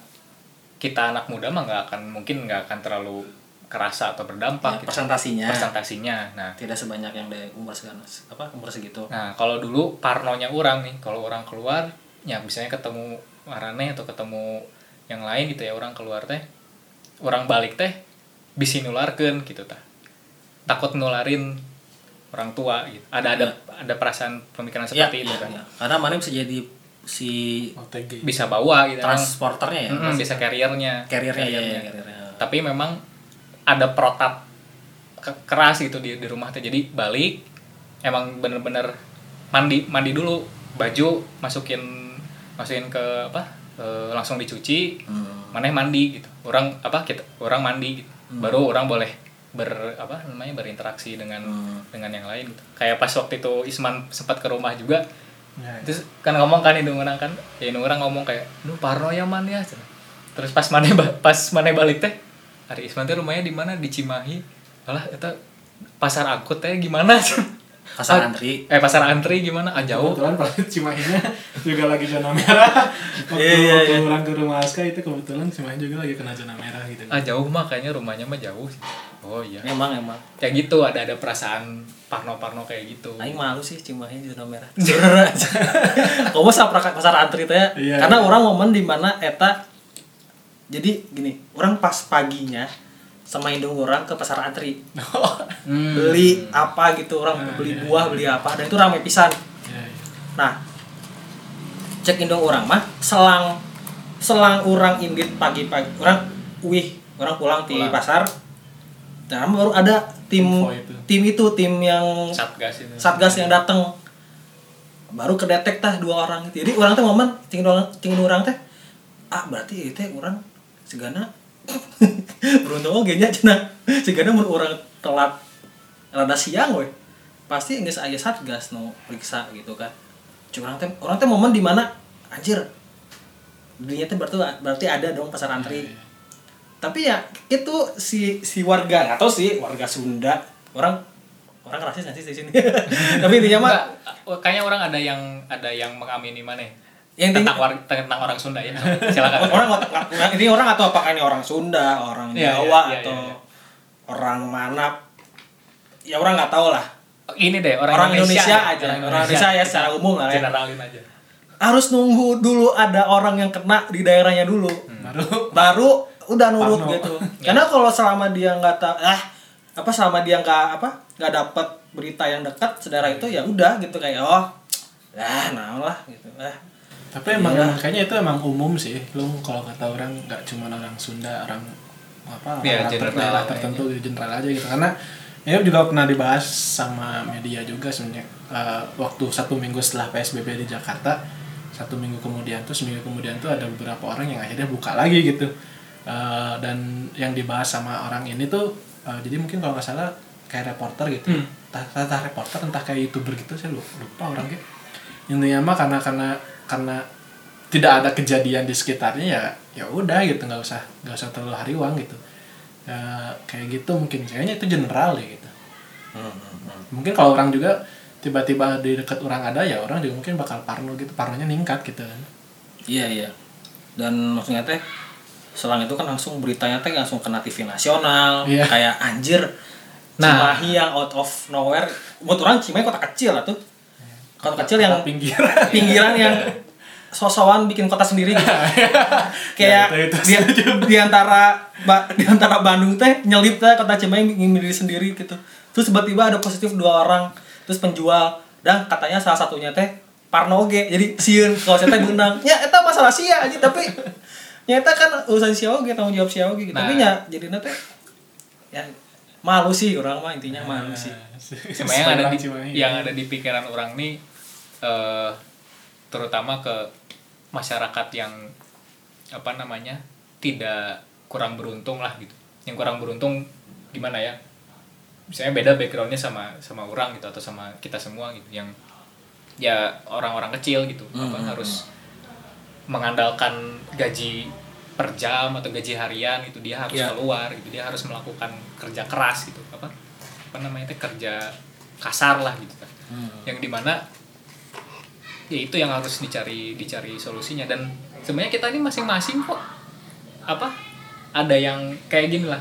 kita anak muda mah nggak akan mungkin nggak akan terlalu kerasa atau Ya, berdampak gitu. presentasinya presentasinya nah tidak sebanyak yang dari umur seganas apa umur segitu Nah, kalau dulu parnonya orang nih, kalau orang keluar, ya misalnya ketemu marane atau ketemu yang lain gitu ya, orang keluar teh, orang balik teh, bisa nularkan gitu tah. Takut nularin orang tua gitu. Ada ada ada perasaan pemikiran ya, seperti itu ya, kan. ya. karena mana bisa jadi si OTG Bisa bawa gitu. emang. transporternya ya Mm-mm, bisa carriernya. carriernya ya, Carriernya. ya, carriernya. Tapi memang ada protap ke- keras gitu di di rumah teh. Jadi balik emang bener-bener mandi mandi dulu baju masukin masukin ke apa eh, langsung dicuci Hmm. maneh mandi gitu orang apa kita orang mandi gitu. baru orang boleh ber apa namanya berinteraksi dengan Hmm. dengan yang lain gitu. kayak pas waktu itu Isman sempat ke rumah juga Ya, terus kan ngomong kan itu orang kan ya ini orang ngomong kayak lu parno ya man ya cenah. terus pas mana pas mana balik teh hari Isman teh rumahnya di mana di Cimahi alah itu pasar angkut teh gimana pasar Ah, antri. eh pasar antri gimana? Ah jauh. Kebetulan pas Cimahinya juga lagi zona merah. Waktu, Iya, iya, waktu iya. orang ke rumah Aska itu kebetulan Cimahi juga lagi kena zona merah gitu. Ah jauh mah kayaknya rumahnya mah jauh oh iya. Emang emang. Kayak gitu ada ada perasaan parno-parno kayak gitu. Aing malu sih Cimahi zona merah. Kamu sama pasar antri teh. Iya, Karena iya. orang momen di mana eta jadi gini, orang pas paginya sama indung orang ke pasar antri. Hmm. beli apa gitu orang Ah, beli iya, buah beli apa dan itu ramai pisan. Ya, ya. nah cek indung orang mah selang selang orang indit pagi-pagi orang wih orang pulang di pasar dan baru ada tim itu. tim itu tim yang satgas itu. Satgas yang datang baru kedetek tah dua orang jadi orang teh momen tinggal orang tinggal orang teh. Ah berarti itu teh orang segana beruntung oge nya cenah. Segana mun orang telat rada siang we pasti geus aya satgas no periksa gitu kan. Cuma orang teh orang teh momen di mana? Anjir. Dunia teh berarti berarti ada dong pasar antri. Tapi ya itu si si warga atau si warga Sunda. Orang orang rasis nanti di sini? Tapi intinya mah kayaknya orang ada yang ada yang mengamini mana yang tentang, intinya war- tentang orang Sunda ya. Silakan. Orang nggak- nggak- ini orang atau apakah ini orang Sunda orang Iya, Jawa iya, iya, atau iya. orang mana? Ya orang nggak tahu lah. Ini deh orang, orang, Indonesia, ya. aja. Orang Indonesia. Ya secara umum lah ya. Generalin aja. Harus nunggu dulu ada orang yang kena di daerahnya dulu. Baru? Baru udah nurut Parno. gitu. karena kalau selama dia nggak tahu ah apa selama dia nggak apa nggak dapat berita yang dekat saudara itu ya udah gitu kayak oh ah nah lah gitu. Ah tapi emang Iya. kayaknya itu emang umum sih. Lu kalau kata orang nggak cuma orang Sunda orang apa Iya, orang general daerah tertentu gitu general aja gitu. Karena ini juga pernah dibahas sama media juga sebenarnya. Eh, waktu satu minggu setelah PSBB di Jakarta satu minggu kemudian tuh seminggu kemudian tuh ada beberapa orang yang akhirnya buka lagi gitu. Eh, dan yang dibahas sama orang ini tuh eh, jadi mungkin kalau nggak salah kayak reporter gitu. Hmm. entah, entah, reporter entah kayak youtuber gitu saya lupa, lupa orangnya intinya mah karena karena karena tidak ada kejadian di sekitarnya ya ya udah gitu nggak usah nggak usah terlalu hariwang gitu. Ya, kayak gitu mungkin kayaknya itu general ya gitu. Mungkin kalau orang juga tiba-tiba di dekat orang ada ya orang juga mungkin bakal parno gitu parnonya ningkat gitu kan. Iya iya. Dan maksudnya teh selang itu kan langsung beritanya teh langsung kena TV nasional Iya. kayak anjir Nah. Cimahi yang out of nowhere. Buat orang Cimahi kota kecil lah tuh kota kecil yang pinggir pinggiran yang sosokan bikin kota sendiri gitu. kayak Ya, itu- itu di, antara ba- di antara Bandung teh nyelip teh kota Cimahi bikin diri sendiri gitu terus tiba-tiba ada positif dua orang terus penjual dan katanya salah satunya teh Parno oge jadi sieun kalau saya teh beunang ya eta masalah sia aja tapi nyata kan urusan sia oge tanggung jawab sia oge gitu. tapi Nah. nya jadi teh ya malu sih orang mah intinya malu sih Cuma yang ada di Cimahi. yang ada di pikiran orang nih eh, terutama ke masyarakat yang apa namanya tidak kurang beruntung lah gitu. Yang kurang beruntung gimana ya? Misalnya beda backgroundnya sama sama orang gitu atau sama kita semua gitu. Yang ya orang-orang kecil gitu Hmm, apa hmm, harus mengandalkan gaji per jam atau gaji harian itu dia harus Ya. keluar gitu. Dia harus melakukan kerja keras gitu apa apa namanya itu kerja kasar lah gitu kan. Hmm. yang di mana ya itu yang harus dicari dicari solusinya. Dan sebenarnya kita ini masing-masing kok apa ada yang kayak gini lah.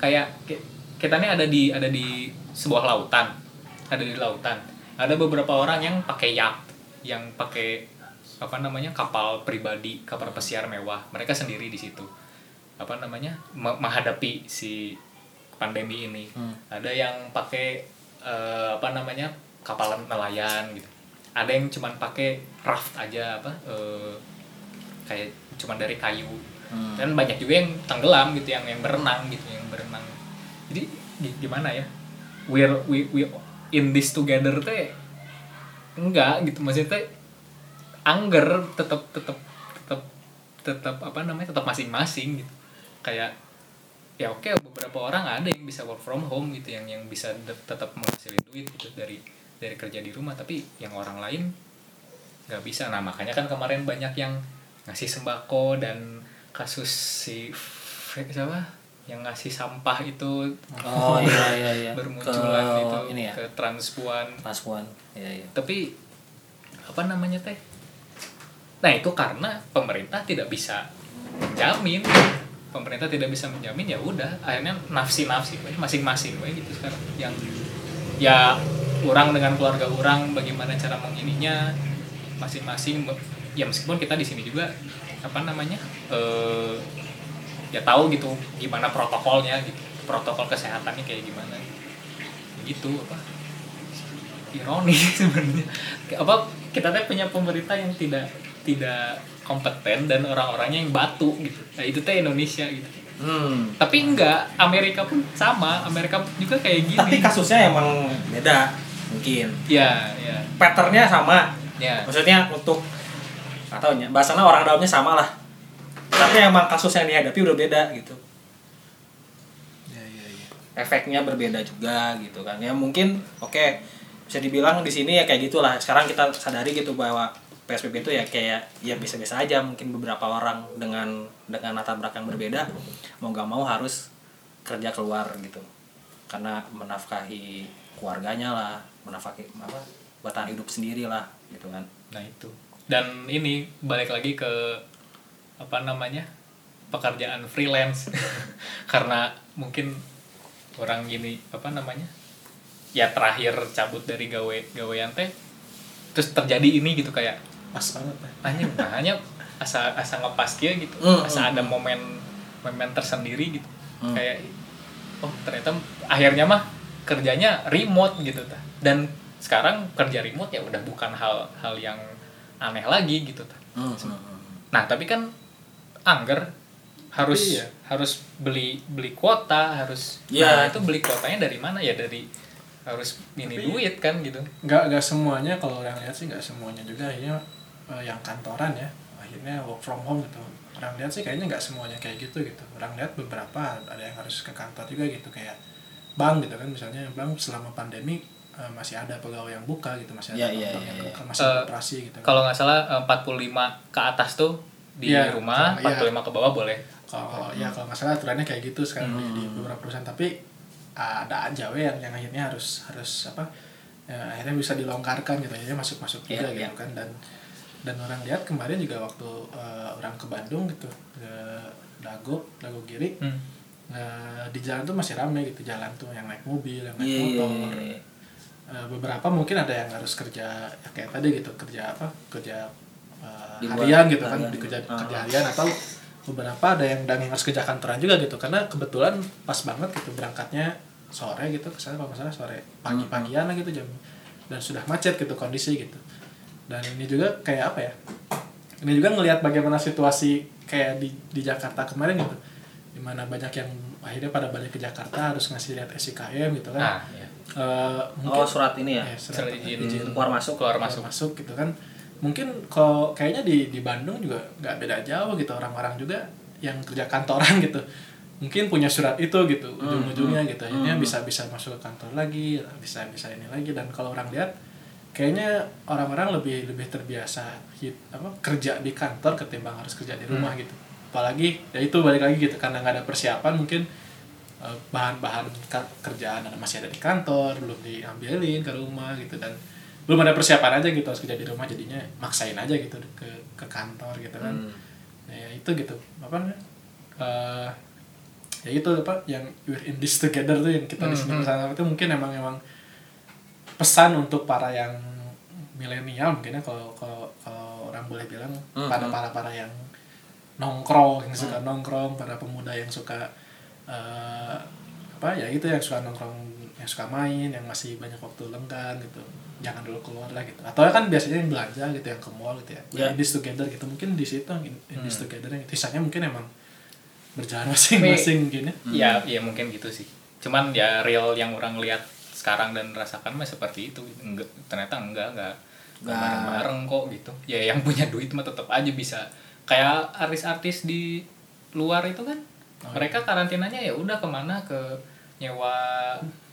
Kayak ki- kita ini ada di ada di sebuah lautan. Ada di lautan. Ada beberapa orang yang pakai yacht yang pakai apa namanya kapal pribadi kapal pesiar mewah. Mereka sendiri di situ. Apa namanya me- menghadapi si pandemi ini. Hmm. ada yang pakai eh, apa namanya kapal nelayan gitu ada yang cuman pakai raft aja apa eh, kayak cuman dari kayu. Hmm. dan banyak juga yang tenggelam gitu yang yang berenang gitu yang berenang. Jadi gi- gimana ya? We're we we in this together teh enggak gitu. Maksudnya teh angger tetap tetap tetap tetap apa namanya tetap masing-masing gitu. Kayak ya oke beberapa orang ada yang bisa work from home gitu yang yang bisa tetap menghasilin duit gitu dari dari kerja di rumah tapi yang orang lain nggak bisa nah makanya kan kemarin banyak yang ngasih sembako dan kasus si siapa yang ngasih sampah itu Oh iya iya iya. bermunculan Ke itu ini ya. ke transpuan Paspuan. Iya iya. tapi apa namanya teh nah itu karena pemerintah tidak bisa menjamin pemerintah tidak bisa menjamin ya udah akhirnya nafsi nafsi masing-masing gitu sekarang yang ya orang dengan keluarga orang bagaimana cara mengininya masing-masing ya meskipun kita di sini juga apa namanya eh ya tahu gitu gimana protokolnya gitu protokol kesehatannya kayak gimana. Gitu apa ironi sebenarnya. Apa kita teh punya pemerintah yang tidak tidak kompeten dan orang-orangnya yang batu gitu. Nah itu teh Indonesia gitu. Hmm. tapi enggak Amerika pun sama Amerika juga kayak gini. Tapi kasusnya emang beda mungkin. ya ya Patternnya sama. ya Maksudnya untuk ya, bahasanya orang dalamnya sama lah. Tapi emang kasus yang dihadapi udah beda gitu. ya ya ya efeknya berbeda juga gitu kan ya mungkin oke bisa dibilang di sini ya kayak gitulah sekarang kita sadari gitu bahwa PSBB itu ya kayak ya bisa-bisa aja mungkin beberapa orang dengan dengan latar belakang berbeda mau gak mau harus kerja keluar gitu karena menafkahi keluarganya lah menafkahi apa bertahan hidup sendiri lah gitu kan. Nah itu. Dan ini balik lagi ke apa namanya pekerjaan freelance. Karena mungkin orang gini apa namanya ya terakhir cabut dari gawe gawean teh terus terjadi ini gitu kayak pas banget ya hanya hanya asa asa ngepas dia gitu. Hmm, asa hmm, ada momen momen tersendiri gitu. Hmm. kayak oh ternyata akhirnya mah kerjanya remote gitu. Tah dan sekarang kerja remote ya udah bukan hal hal yang aneh lagi gitu. Tah nah tapi kan angger harus Iya. harus beli beli kuota harus Iya. nah itu beli kuotanya dari mana ya? Dari harus ini Tapi- duit kan gitu. Nggak nggak semuanya kalau orang lihat sih nggak semuanya juga. Akhirnya eh, yang kantoran ya akhirnya work from home gitu. Orang lihat sih kayaknya nggak semuanya kayak gitu gitu. Orang lihat beberapa ada yang harus ke kantor juga gitu. Kayak bank gitu kan misalnya bank selama pandemi eh, masih ada pegawai yang buka gitu masih ada iya, kantor iya, yang iya. ke- masih Eh, operasi gitu kan. kalau nggak salah eh, 45 ke atas tuh di Iya, rumah iya. 45 ke bawah boleh kalau ya kalau nggak salah aturannya kayak gitu sekarang di, di Hmm. beberapa perusahaan tapi ah, ada aja we yang yang akhirnya harus harus apa ya, akhirnya bisa dilonggarkan gitu akhirnya masuk masuk juga Iya, gitu kan dan dan orang lihat kemarin juga waktu eh, orang ke Bandung gitu ke Dago Dago Giri Hmm. Eh, di jalan tuh masih ramai gitu jalan tuh yang naik mobil yang naik Iya, iya, motor. iya. Eh, beberapa mungkin ada yang harus kerja ya kayak tadi gitu kerja apa kerja Di luar harian gitu kan di kerja, Ah. kerja harian atau beberapa ada yang dan yang harus kerja kantoran juga gitu. Karena kebetulan pas banget gitu berangkatnya sore gitu ke sana kalau nggak salah sore pagi-pagian lah gitu jam dan sudah macet gitu kondisi gitu. Dan ini juga kayak apa ya ini juga ngelihat bagaimana situasi kayak di di Jakarta kemarin gitu di mana banyak yang akhirnya pada balik ke Jakarta harus ngasih lihat SIKM gitu kan. Nah ya. Eh, oh surat ini ya? Ya, Surat izin keluar masuk. keluar masuk. Masuk masuk gitu kan. Mungkin kalau kayaknya di di Bandung juga nggak beda jauh gitu. Orang-orang juga yang kerja kantoran gitu mungkin punya surat itu gitu ujung-ujungnya gitu. Akhirnya bisa bisa masuk ke kantor lagi bisa bisa ini lagi. Dan kalau orang lihat kayaknya orang-orang lebih lebih terbiasa hit, apa kerja di kantor ketimbang harus kerja di rumah gitu apalagi ya itu balik lagi gitu karena nggak ada persiapan mungkin eh, bahan-bahan kerjaan masih ada di kantor belum diambilin ke rumah gitu dan belum ada persiapan aja gitu harus kerja di rumah jadinya maksain aja gitu ke ke kantor gitu kan. Ya itu gitu apa namanya Eh, ya itu apa yang we're in this together tuh yang kita di sini Hmm, bersama itu mungkin emang emang pesan untuk para yang milenial mungkin ya kalau kalau kalau orang boleh bilang Hmm, pada hmm. para para yang nongkrong yang suka nongkrong para pemuda yang suka eh, apa ya itu yang suka nongkrong yang suka main yang masih banyak waktu lenggang gitu. Jangan dulu keluar lah gitu. Atau kan biasanya yang belanja gitu yang ke mall gitu ya, Ya. in this together gitu mungkin di situ in, in this Hmm. together yang sisanya mungkin emang berjalan masing-masing mungkin ya. ya ya mungkin gitu sih. Cuman ya real yang orang lihat sekarang dan rasakan mah seperti itu. Enggak ternyata enggak enggak. Enggak Enggak. bareng-bareng kok gitu. Ya yang punya duit mah tetap aja bisa kayak artis-artis di luar itu kan mereka karantinanya ya udah ke mana? Ke nyewa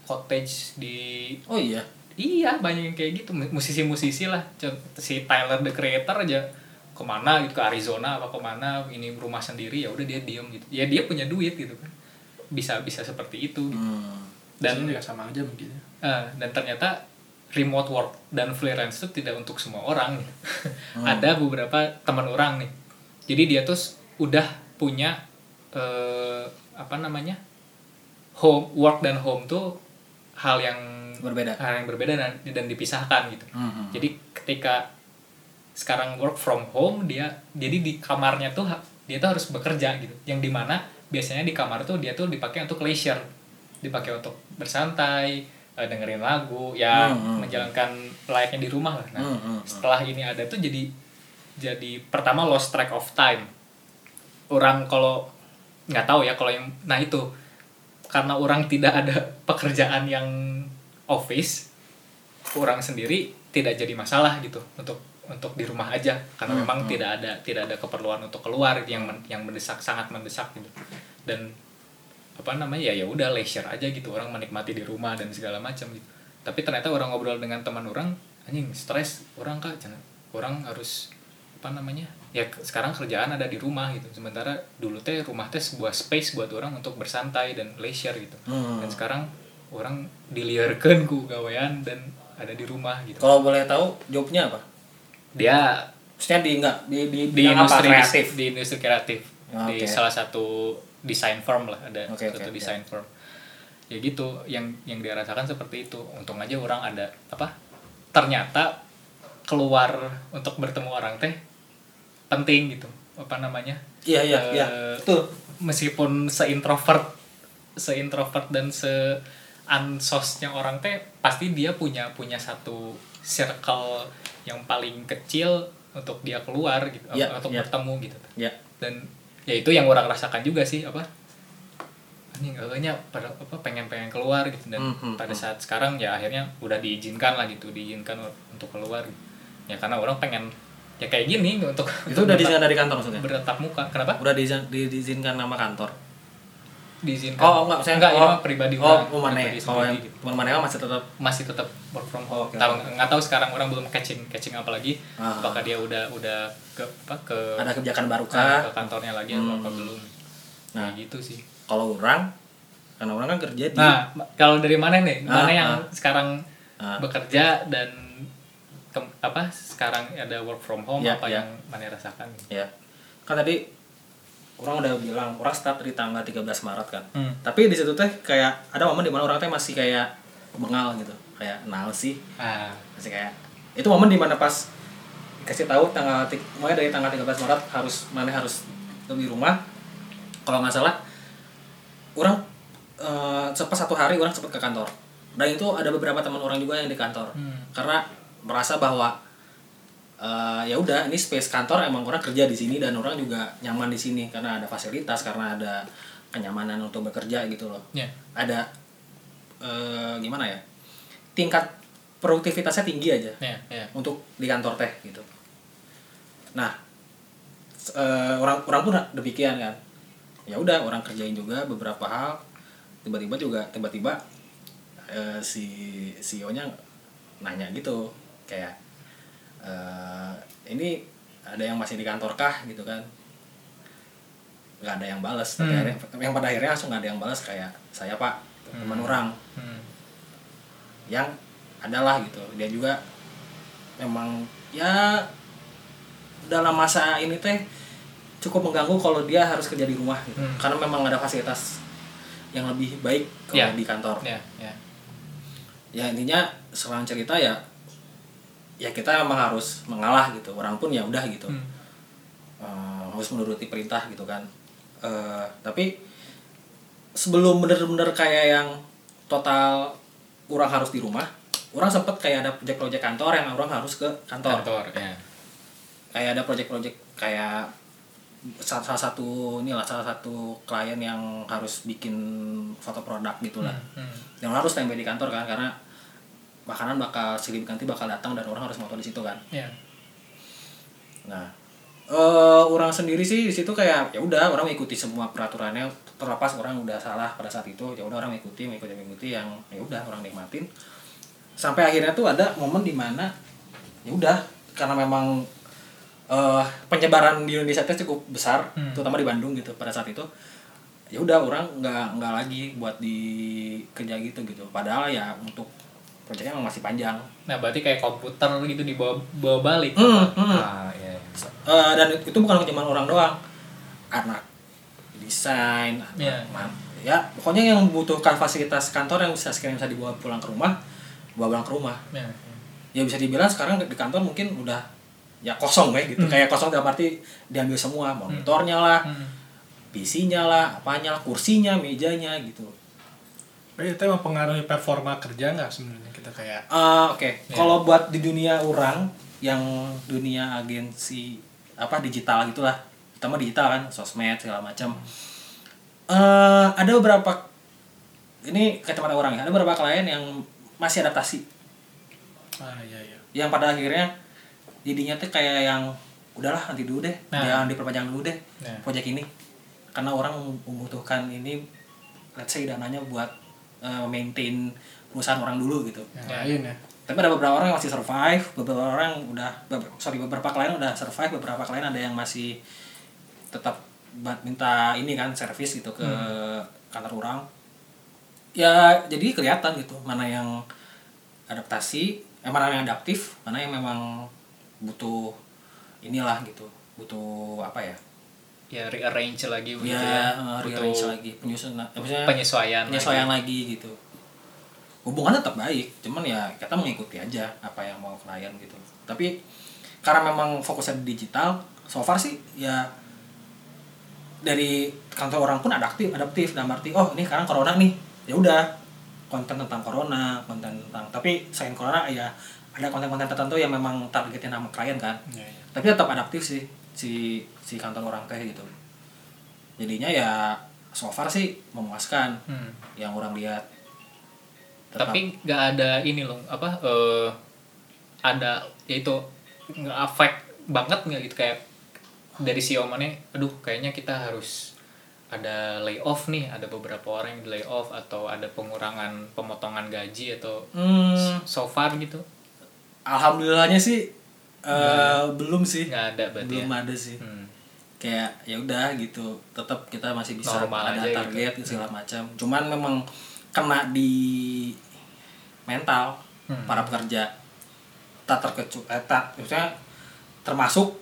cottage di oh iya? Iya banyak yang kayak gitu. Musisi-musisi lah. Si Tyler the Creator aja ke mana gitu ke Arizona apa ke mana ini rumah sendiri ya udah dia diem gitu. Ya dia punya duit gitu kan. Bisa bisa seperti itu. Hmm. dan juga sama aja mungkin eh, dan ternyata remote work dan freelance itu tidak untuk semua orang. Ada beberapa teman orang nih jadi dia tuh udah punya eh, apa namanya home work dan home tuh hal yang Berbeda. hal yang berbeda dan, dan dipisahkan gitu Hmm. jadi ketika sekarang work from home dia jadi di kamarnya tuh dia tuh harus bekerja gitu yang di mana biasanya di kamar tuh dia tuh dipakai untuk leisure dipakai untuk bersantai eh, dengerin lagu ya Hmm, hmm. menjalankan layaknya di rumah lah nah hmm, hmm. setelah ini ada tuh jadi jadi pertama lost track of time. Orang kalau nggak tahu ya kalau yang nah itu karena orang tidak ada pekerjaan yang office orang sendiri tidak jadi masalah gitu untuk untuk di rumah aja. Karena Hmm, memang hmm. tidak ada tidak ada keperluan untuk keluar yang men- yang mendesak sangat mendesak gitu. Dan apa namanya ya ya udah leisure aja gitu orang menikmati di rumah dan segala macam gitu. Tapi ternyata orang ngobrol dengan teman orang anjing stres orang kak jangan orang harus apa namanya ya sekarang kerjaan ada di rumah gitu sementara dulu teh rumah teh sebuah space buat orang untuk bersantai dan leisure gitu Hmm. dan sekarang orang diliarkan ku gawean dan ada di rumah gitu Kalau boleh tahu jobnya apa? dia Maksudnya di enggak di di, di bidang apa? industri kreatif. di industri kreatif Ah, di salah satu desain firm lah ada Oke, satu oke, desain firm ya gitu yang yang dia rasakan seperti itu untung aja orang ada apa ternyata keluar untuk bertemu orang teh penting gitu apa namanya Iya iya Eh, iya. Betul. meskipun seintrovert seintrovert dan se ansosnya orang teh pasti dia punya punya satu circle yang paling kecil untuk dia keluar gitu Iya, untuk iya. bertemu gitu Ya. dan ya itu yang orang rasakan juga sih apa anjing nya pada apa pengen pengen keluar gitu dan Hmm, hmm, pada hmm. saat sekarang ya akhirnya udah diizinkan lah gitu diizinkan untuk keluar ya karena orang pengen ya kayak gini untuk Itu udah diizinkan dari kantor maksudnya? bertatap muka kenapa Udah diizin, di- diizinkan nama kantor. diizinkan Oh, enggak, saya enggak ini oh, mah pribadi Oh, orang, oh, mana? Kalau yang gitu. teman mana masih tetap masih tetap work from Oh, home oke, tahu oke. nggak tahu sekarang orang belum catching catching apa lagi Ah. apakah dia udah udah ke apa ke ada kebijakan baru ke, kah? ke kantornya lagi atau apa Hmm. belum Nah. nah gitu sih Kalau orang karena orang kan kerja di Nah, kalau dari mana nih? Ah, Mana yang ah. sekarang Ah. bekerja dan ke- apa sekarang ada work from home Ya, apa ya. yang mana rasakan? ya. Kan tadi orang udah bilang orang start di tanggal 13 Maret kan. Hmm. Tapi di situ teh kayak ada momen di mana orang teh masih kayak bengal gitu. Kayak nal sih. Ah, Masih kayak itu momen di mana pas kasih tahu tanggal mulai dari tanggal 13 Maret harus mana harus di rumah. Kalau nggak salah orang sempat satu hari orang sempat ke kantor. Dan itu ada beberapa teman orang juga yang di kantor. Hmm. Karena merasa bahwa eh, ya udah ini space kantor emang orang kerja di sini dan orang juga nyaman di sini karena ada fasilitas karena ada kenyamanan untuk bekerja gitu loh. Ya. ada eh, gimana ya tingkat produktivitasnya tinggi aja Ya, ya. untuk di kantor teh gitu. Nah eh, orang orang pun demikian kan. Ya udah orang kerjain juga beberapa hal. Tiba-tiba juga tiba-tiba eh, si CEO nya nanya gitu kayak eh, ini ada yang masih di kantor kah gitu kan nggak ada yang balas tapi Hmm. akhirnya- yang pada akhirnya langsung nggak ada yang balas kayak saya pak teman Hmm. orang Hmm. yang adalah gitu dia juga memang ya dalam masa ini teh cukup mengganggu kalau dia harus kerja di rumah gitu. Hmm. karena memang ada fasilitas yang lebih baik kalau Ya. di kantor Ya, ya. ya intinya selang cerita ya ya kita memang harus mengalah gitu orang pun ya udah gitu Hmm. Eh, harus menuruti perintah gitu kan Eh, tapi sebelum bener-bener kayak yang total orang harus di rumah orang sempet kayak ada project-project kantor yang orang harus ke kantor, Kantor, ya. kayak ada project-project kayak salah, satu inilah salah satu klien yang harus bikin foto produk gitulah Hmm. yang harus standby di kantor kan karena makanan bakal silih ganti bakal datang dan orang harus moto di situ kan Ya. nah eh orang sendiri sih di situ kayak ya udah orang mengikuti semua peraturannya terlepas orang udah salah pada saat itu ya udah orang mengikuti mengikuti mengikuti yang ya udah orang nikmatin sampai akhirnya tuh ada momen di mana ya udah karena memang eh penyebaran di Indonesia itu cukup besar Hmm. terutama di Bandung gitu pada saat itu ya udah orang nggak nggak lagi buat di kerja gitu gitu padahal ya untuk proyeknya emang masih panjang Nah, berarti kayak komputer gitu dibawa bawa balik. Hmm, hmm. Ah, iya. Eh, dan itu bukan cuma orang doang anak desain anak ma- ya pokoknya yang membutuhkan fasilitas kantor yang bisa sekiranya bisa dibawa pulang ke rumah bawa pulang ke rumah Ya. ya bisa dibilang sekarang di kantor mungkin udah ya kosong kayak gitu Hmm. kayak kosong dalam arti diambil semua monitornya lah Hmm. PC-nya lah apanya lah kursinya mejanya gitu Tapi itu mempengaruhi performa kerja nggak sebenarnya kita kayak Eh, Oke, Ya. kalau buat di dunia orang yang dunia agensi apa digital gitulah, terutama digital kan, sosmed segala macam. eh ada beberapa ini kacamata orang ya, ada beberapa klien yang masih adaptasi, ah iya iya yang pada akhirnya jadinya tuh kayak yang udahlah nanti dulu deh, Nah. jangan diperpanjang dulu deh Nah. proyek ini, karena orang membutuhkan ini, let's say dananya buat eh, maintain perusahaan orang dulu gitu. yang Ya. lain ya tapi ada beberapa orang yang masih survive beberapa orang udah be- sorry beberapa klien udah survive beberapa klien ada yang masih tetap minta ini kan servis gitu ke kantor orang ya jadi kelihatan gitu mana yang adaptasi eh, mana yang adaptif mana yang memang butuh inilah gitu butuh apa ya Ya rearrange lagi ya gitu ya. eh, Butuh rearrange lagi penyusunan eh, maksudnya penyesuaian. penyesuaian lagi. gitu hubungan tetap baik cuman ya kita mengikuti aja apa yang mau klien gitu tapi karena memang fokusnya di digital so far sih ya dari kantor orang pun adaptif adaptif dalam arti oh ini sekarang corona nih ya udah konten tentang corona konten tentang tapi selain corona ya ada konten-konten tertentu yang memang targetin sama klien kan Iya, iya. tapi tetap adaptif sih si si kantor orang teh gitu jadinya ya so far sih memuaskan Hmm. yang orang lihat Tetap- Tapi nggak ada ini loh, apa eh ada yaitu nggak affect banget nggak gitu kayak dari CEO mana, aduh kayaknya kita harus ada layoff nih, ada beberapa orang yang di layoff atau ada pengurangan pemotongan gaji atau hmm, so far gitu. Alhamdulillahnya sih eh, belum sih. Nggak ada berarti belum ya. ada sih. Hmm. kayak ya udah gitu tetap kita masih bisa Normal ada aja gitu. target segala macam. Cuman memang kena di mental Hmm. para pekerja tak terkecu eh, tak maksudnya termasuk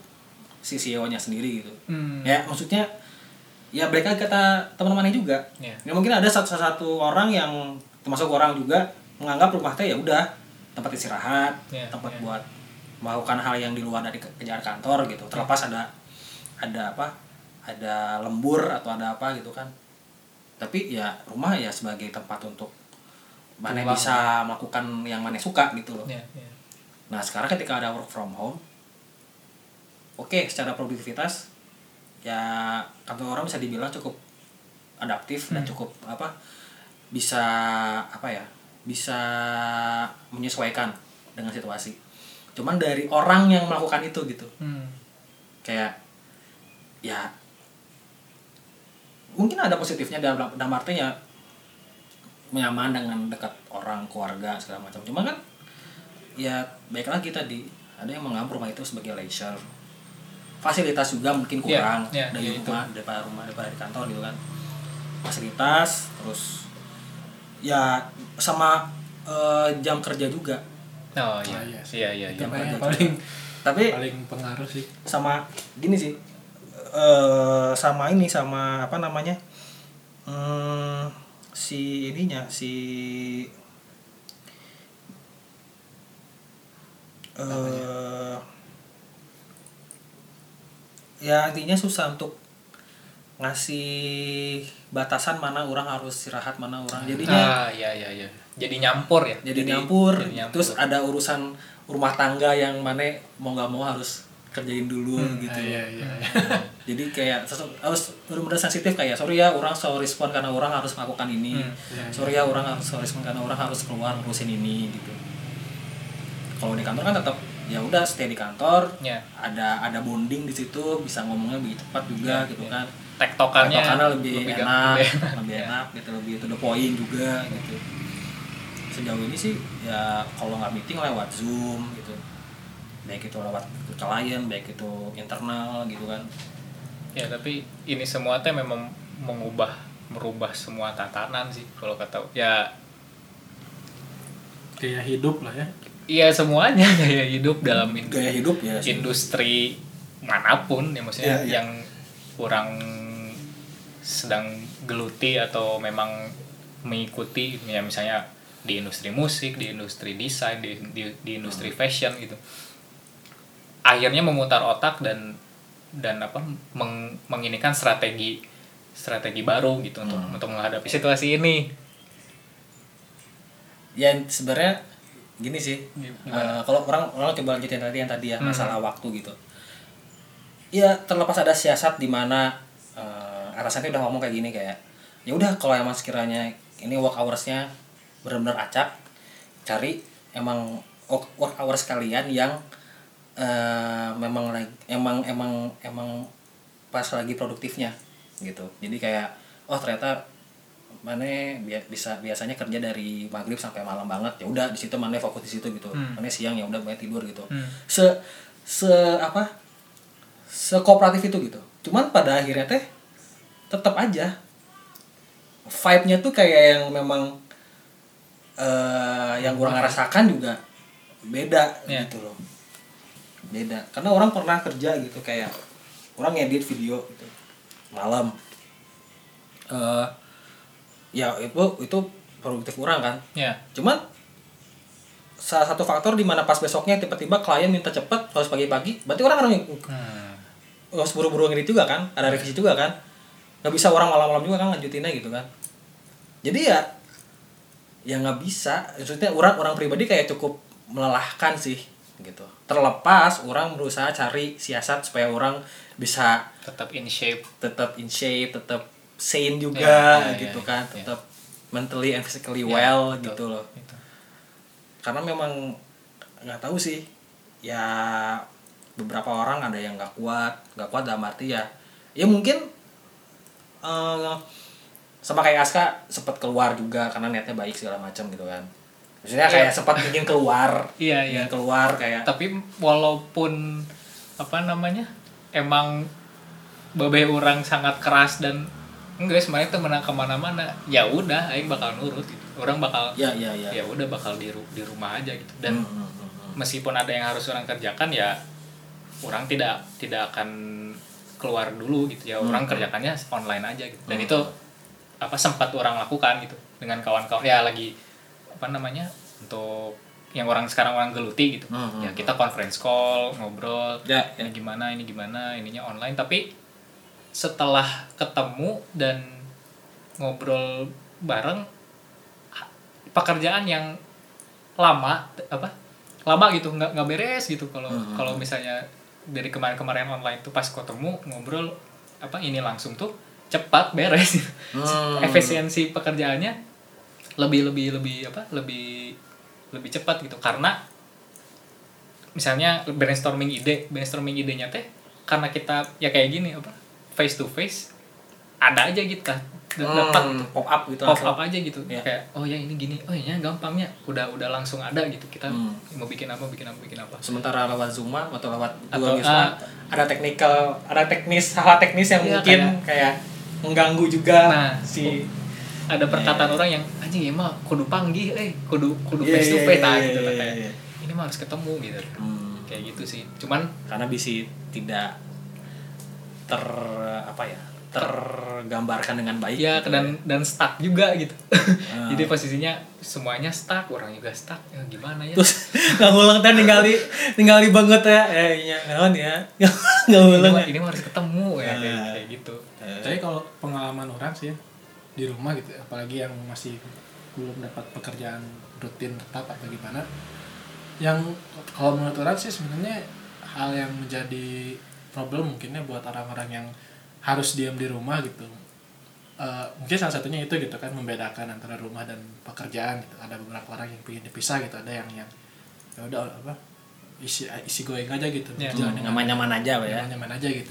si CEO-nya sendiri gitu Hmm. ya maksudnya ya mereka kata teman-temannya juga Ya. ya mungkin ada satu satu orang yang termasuk orang juga menganggap rumah teh ya udah tempat istirahat Ya, tempat ya. buat melakukan hal yang di luar dari ke- kejar kantor gitu terlepas ada ada apa ada lembur atau ada apa gitu kan tapi ya rumah ya sebagai tempat untuk mana bisa melakukan yang mana suka gitu loh Ya, ya. Nah sekarang ketika ada work from home, oke secara produktivitas ya kantor orang bisa dibilang cukup adaptif dan Hmm. cukup apa bisa apa ya bisa menyesuaikan dengan situasi. Cuman dari orang yang melakukan itu gitu Hmm. kayak ya mungkin ada positifnya dalam dalam artinya nyaman dengan dekat orang keluarga segala macam. Cuma kan ya baik lagi tadi ada yang menganggap rumah itu sebagai leisure. Fasilitas juga mungkin kurang Iya, iya, dari iya, itu. rumah daripada rumah daripada di kantor gitu kan. Fasilitas terus ya sama eh, jam kerja juga. Oh iya. Ah, iya sih. iya iya Itu iya. paling tapi paling pengaruh sih. sama gini sih eh sama ini sama apa namanya hmm, si ininya si eh ya intinya susah untuk ngasih batasan mana orang harus istirahat mana orang. Jadinya ah iya iya iya. Jadi nyampur ya? Jadi, nyampur, jadi nyampur. terus ada urusan rumah tangga yang mana mau nggak mau harus kerjain dulu gitu. Ah, iya iya iya. jadi kayak harus benar-benar sensitif kayak sorry ya orang so respon karena orang harus melakukan ini. Hmm, iya, sorry ya orang harus so respon karena orang harus keluar ngurusin ini gitu. Kalau di kantor kan tetap ya udah stay di kantor. Ya ada ada bonding di situ bisa ngomongnya lebih cepat juga Ya, gitu ya. kan. Tektokannya karena lebih, ga- enak lebih enak. lebih Ya. enak gitu lebih to the point juga gitu. Sejauh ini sih ya kalau nggak meeting lewat zoom gitu. Baik itu lewat klien baik itu internal gitu kan ya tapi ini semua teh memang mengubah merubah semua tatanan sih kalau kata ya kayak hidup lah ya iya semuanya gaya hidup dalam in- gaya hidup ya sih. industri mana pun ya maksudnya Iya, iya. yang kurang sedang geluti atau memang mengikuti ya misalnya di industri musik, di industri desain, di di, di industri fashion gitu. Akhirnya memutar otak dan dan apa meng, menginikan strategi strategi baru gitu untuk Hmm. untuk menghadapi situasi ini. ya sebenarnya gini sih Gimana? eh, kalau orang orang coba lanjutin tadi yang tadi ya Hmm. masalah waktu gitu ya terlepas ada siasat di mana eh RSNT udah ngomong kayak gini kayak ya udah kalau emang sekiranya ini work hoursnya benar-benar acak cari emang work hours kalian yang eh memang lagi emang emang emang pas lagi produktifnya gitu. Jadi kayak oh ternyata mana bi- bisa biasanya kerja dari maghrib sampai malam banget. Ya udah di situ mana fokus di situ gitu. Hmm. mana siang ya udah banyak tidur gitu. Hmm. se se apa se kooperatif itu gitu. Cuman pada akhirnya teh tetap aja vibe-nya tuh kayak yang memang eh yang kurang ngerasakan juga beda Ya. gitu loh beda. Karena orang pernah kerja gitu kayak orang ngedit video gitu malam. Eh ya itu itu produktif orang kan? Ya. cuman salah satu faktor di mana pas besoknya tiba-tiba klien minta cepet harus pagi-pagi berarti orang harus Hmm. harus buru-buru ngedit juga kan? Ada revisi juga kan? Nggak bisa orang malam-malam juga kan lanjutinnya gitu kan? Jadi ya ya nggak bisa. Maksudnya orang orang pribadi kayak cukup melelahkan sih gitu terlepas orang berusaha cari siasat supaya orang bisa Tetap in shape. tetap in shape tetap sane juga Ya, ya, gitu ya, kan ya. tetap mentally and physically Ya, well betul. gitu loh Gitu. karena memang nggak tahu sih ya beberapa orang ada yang nggak kuat nggak kuat dalam arti ya ya mungkin eh, sama kayak Aska sempat keluar juga karena niatnya baik segala macam gitu kan maksudnya kayak Iya. sempat bikin keluar Iya, iya. bikin keluar kayak tapi walaupun apa namanya emang babe orang sangat keras dan enggak sebenarnya itu menang ke mana-mana ya udah aing bakal nurut gitu. orang bakal ya ya ya ya udah bakal di di rumah aja gitu dan Hmm, hmm, hmm, hmm. meskipun ada yang harus orang kerjakan ya orang tidak tidak akan keluar dulu gitu ya orang Hmm. kerjakannya online aja gitu dan Hmm. itu apa sempat orang lakukan gitu dengan kawan-kawan ya lagi apa namanya untuk yang orang sekarang orang geluti gitu. Hmm, hmm, ya kita conference call ngobrol ya ya. Ini gimana ini gimana ininya online. Tapi setelah ketemu dan ngobrol bareng pekerjaan yang lama apa lama gitu nggak nggak beres gitu. Kalau Hmm. kalau misalnya dari kemarin-kemarin online tuh pas ketemu ngobrol apa ini langsung tuh cepat beres. Hmm. efisiensi pekerjaannya lebih lebih lebih apa lebih lebih cepat gitu. Karena misalnya brainstorming ide brainstorming idenya teh karena kita ya kayak gini apa face to face ada aja gitu kan. Hmm, dapat pop up gitu pop up aja gitu. Iya. kayak oh ya ini gini oh ya gampangnya udah udah langsung ada gitu. Kita Hmm. mau bikin apa bikin apa bikin apa. Sementara lewat Zuma atau lewat Atau, Google ah, ada technical ada teknis hal teknis yang Iya, mungkin kayak, mengganggu juga Nah, si ada perkataan orang yang anjing ya mah kudu panggih eh kudu kudu Iya, face to iya, face iya, nah, iya, gitu iya, kayak iya. ini mah harus ketemu gitu. Hmm, kayak gitu sih. Cuman karena bisa tidak ter apa ya tergambarkan dengan baik ya gitu dan dan stuck juga gitu. Ah. jadi posisinya semuanya stuck orang juga stuck. Ya gimana ya? Terus nggak ngulang teh ningali ningali banget ya. Eh iya naon ya. Nggak ini ngulang ya. ini mah harus ketemu ya kayak, Ah. kayak gitu. Tapi kalau pengalaman orang sih ya, di rumah gitu, apalagi yang masih belum dapat pekerjaan rutin tetap atau gimana, yang kalau menurut orang sih sebenarnya hal yang menjadi problem mungkinnya buat orang-orang yang harus diam di rumah gitu. Eh, mungkin salah satunya itu gitu kan membedakan antara rumah dan pekerjaan gitu. Ada beberapa orang yang ingin dipisah gitu, ada yang yang ya udah apa isi isi going aja gitu, Ya. jalan dengan nyaman-nyaman aja ya nyaman aja gitu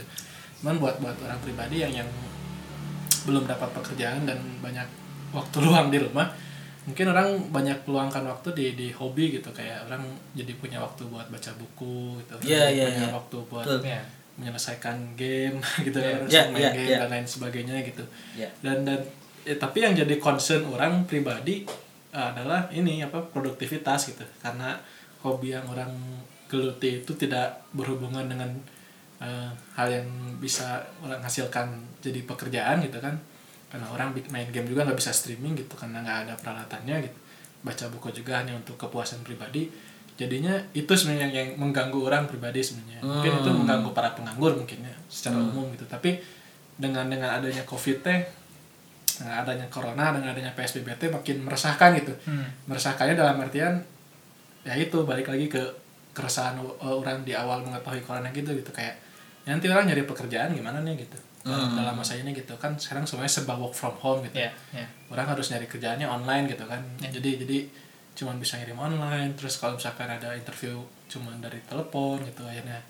cuman buat buat orang pribadi yang yang belum dapat pekerjaan dan banyak waktu luang di rumah mungkin orang banyak peluangkan waktu di di hobi gitu kayak orang jadi punya waktu buat baca buku gitu Iya, iya, punya iya. waktu buat ya menyelesaikan game gitu Iya. kan Iya, main iya, game iya. dan lain sebagainya gitu Iya. dan dan ya, tapi yang jadi concern orang pribadi adalah ini apa produktivitas gitu karena hobi yang orang geluti itu tidak berhubungan dengan uh, hal yang bisa orang hasilkan jadi pekerjaan gitu kan. Karena orang main game juga nggak bisa streaming gitu karena nggak ada peralatannya gitu. Baca buku juga hanya untuk kepuasan pribadi. Jadinya itu sebenarnya yang, yang mengganggu orang pribadi sebenarnya. Mungkin itu Hmm. mengganggu para penganggur mungkin ya secara umum gitu. Tapi dengan dengan adanya covid teh dengan adanya corona dengan adanya psbb teh makin meresahkan gitu. Hmm. meresahkannya dalam artian ya itu balik lagi ke keresahan orang di awal mengetahui corona gitu gitu. Kayak nanti orang nyari pekerjaan gimana nih gitu. Dalam, Hmm. dalam masa ini gitu. Kan sekarang semuanya serba work from home gitu. Ya ya. Orang harus nyari kerjaannya online gitu kan. Ya. jadi jadi cuman bisa ngirim online terus kalau misalkan ada interview cuman dari telepon gitu akhirnya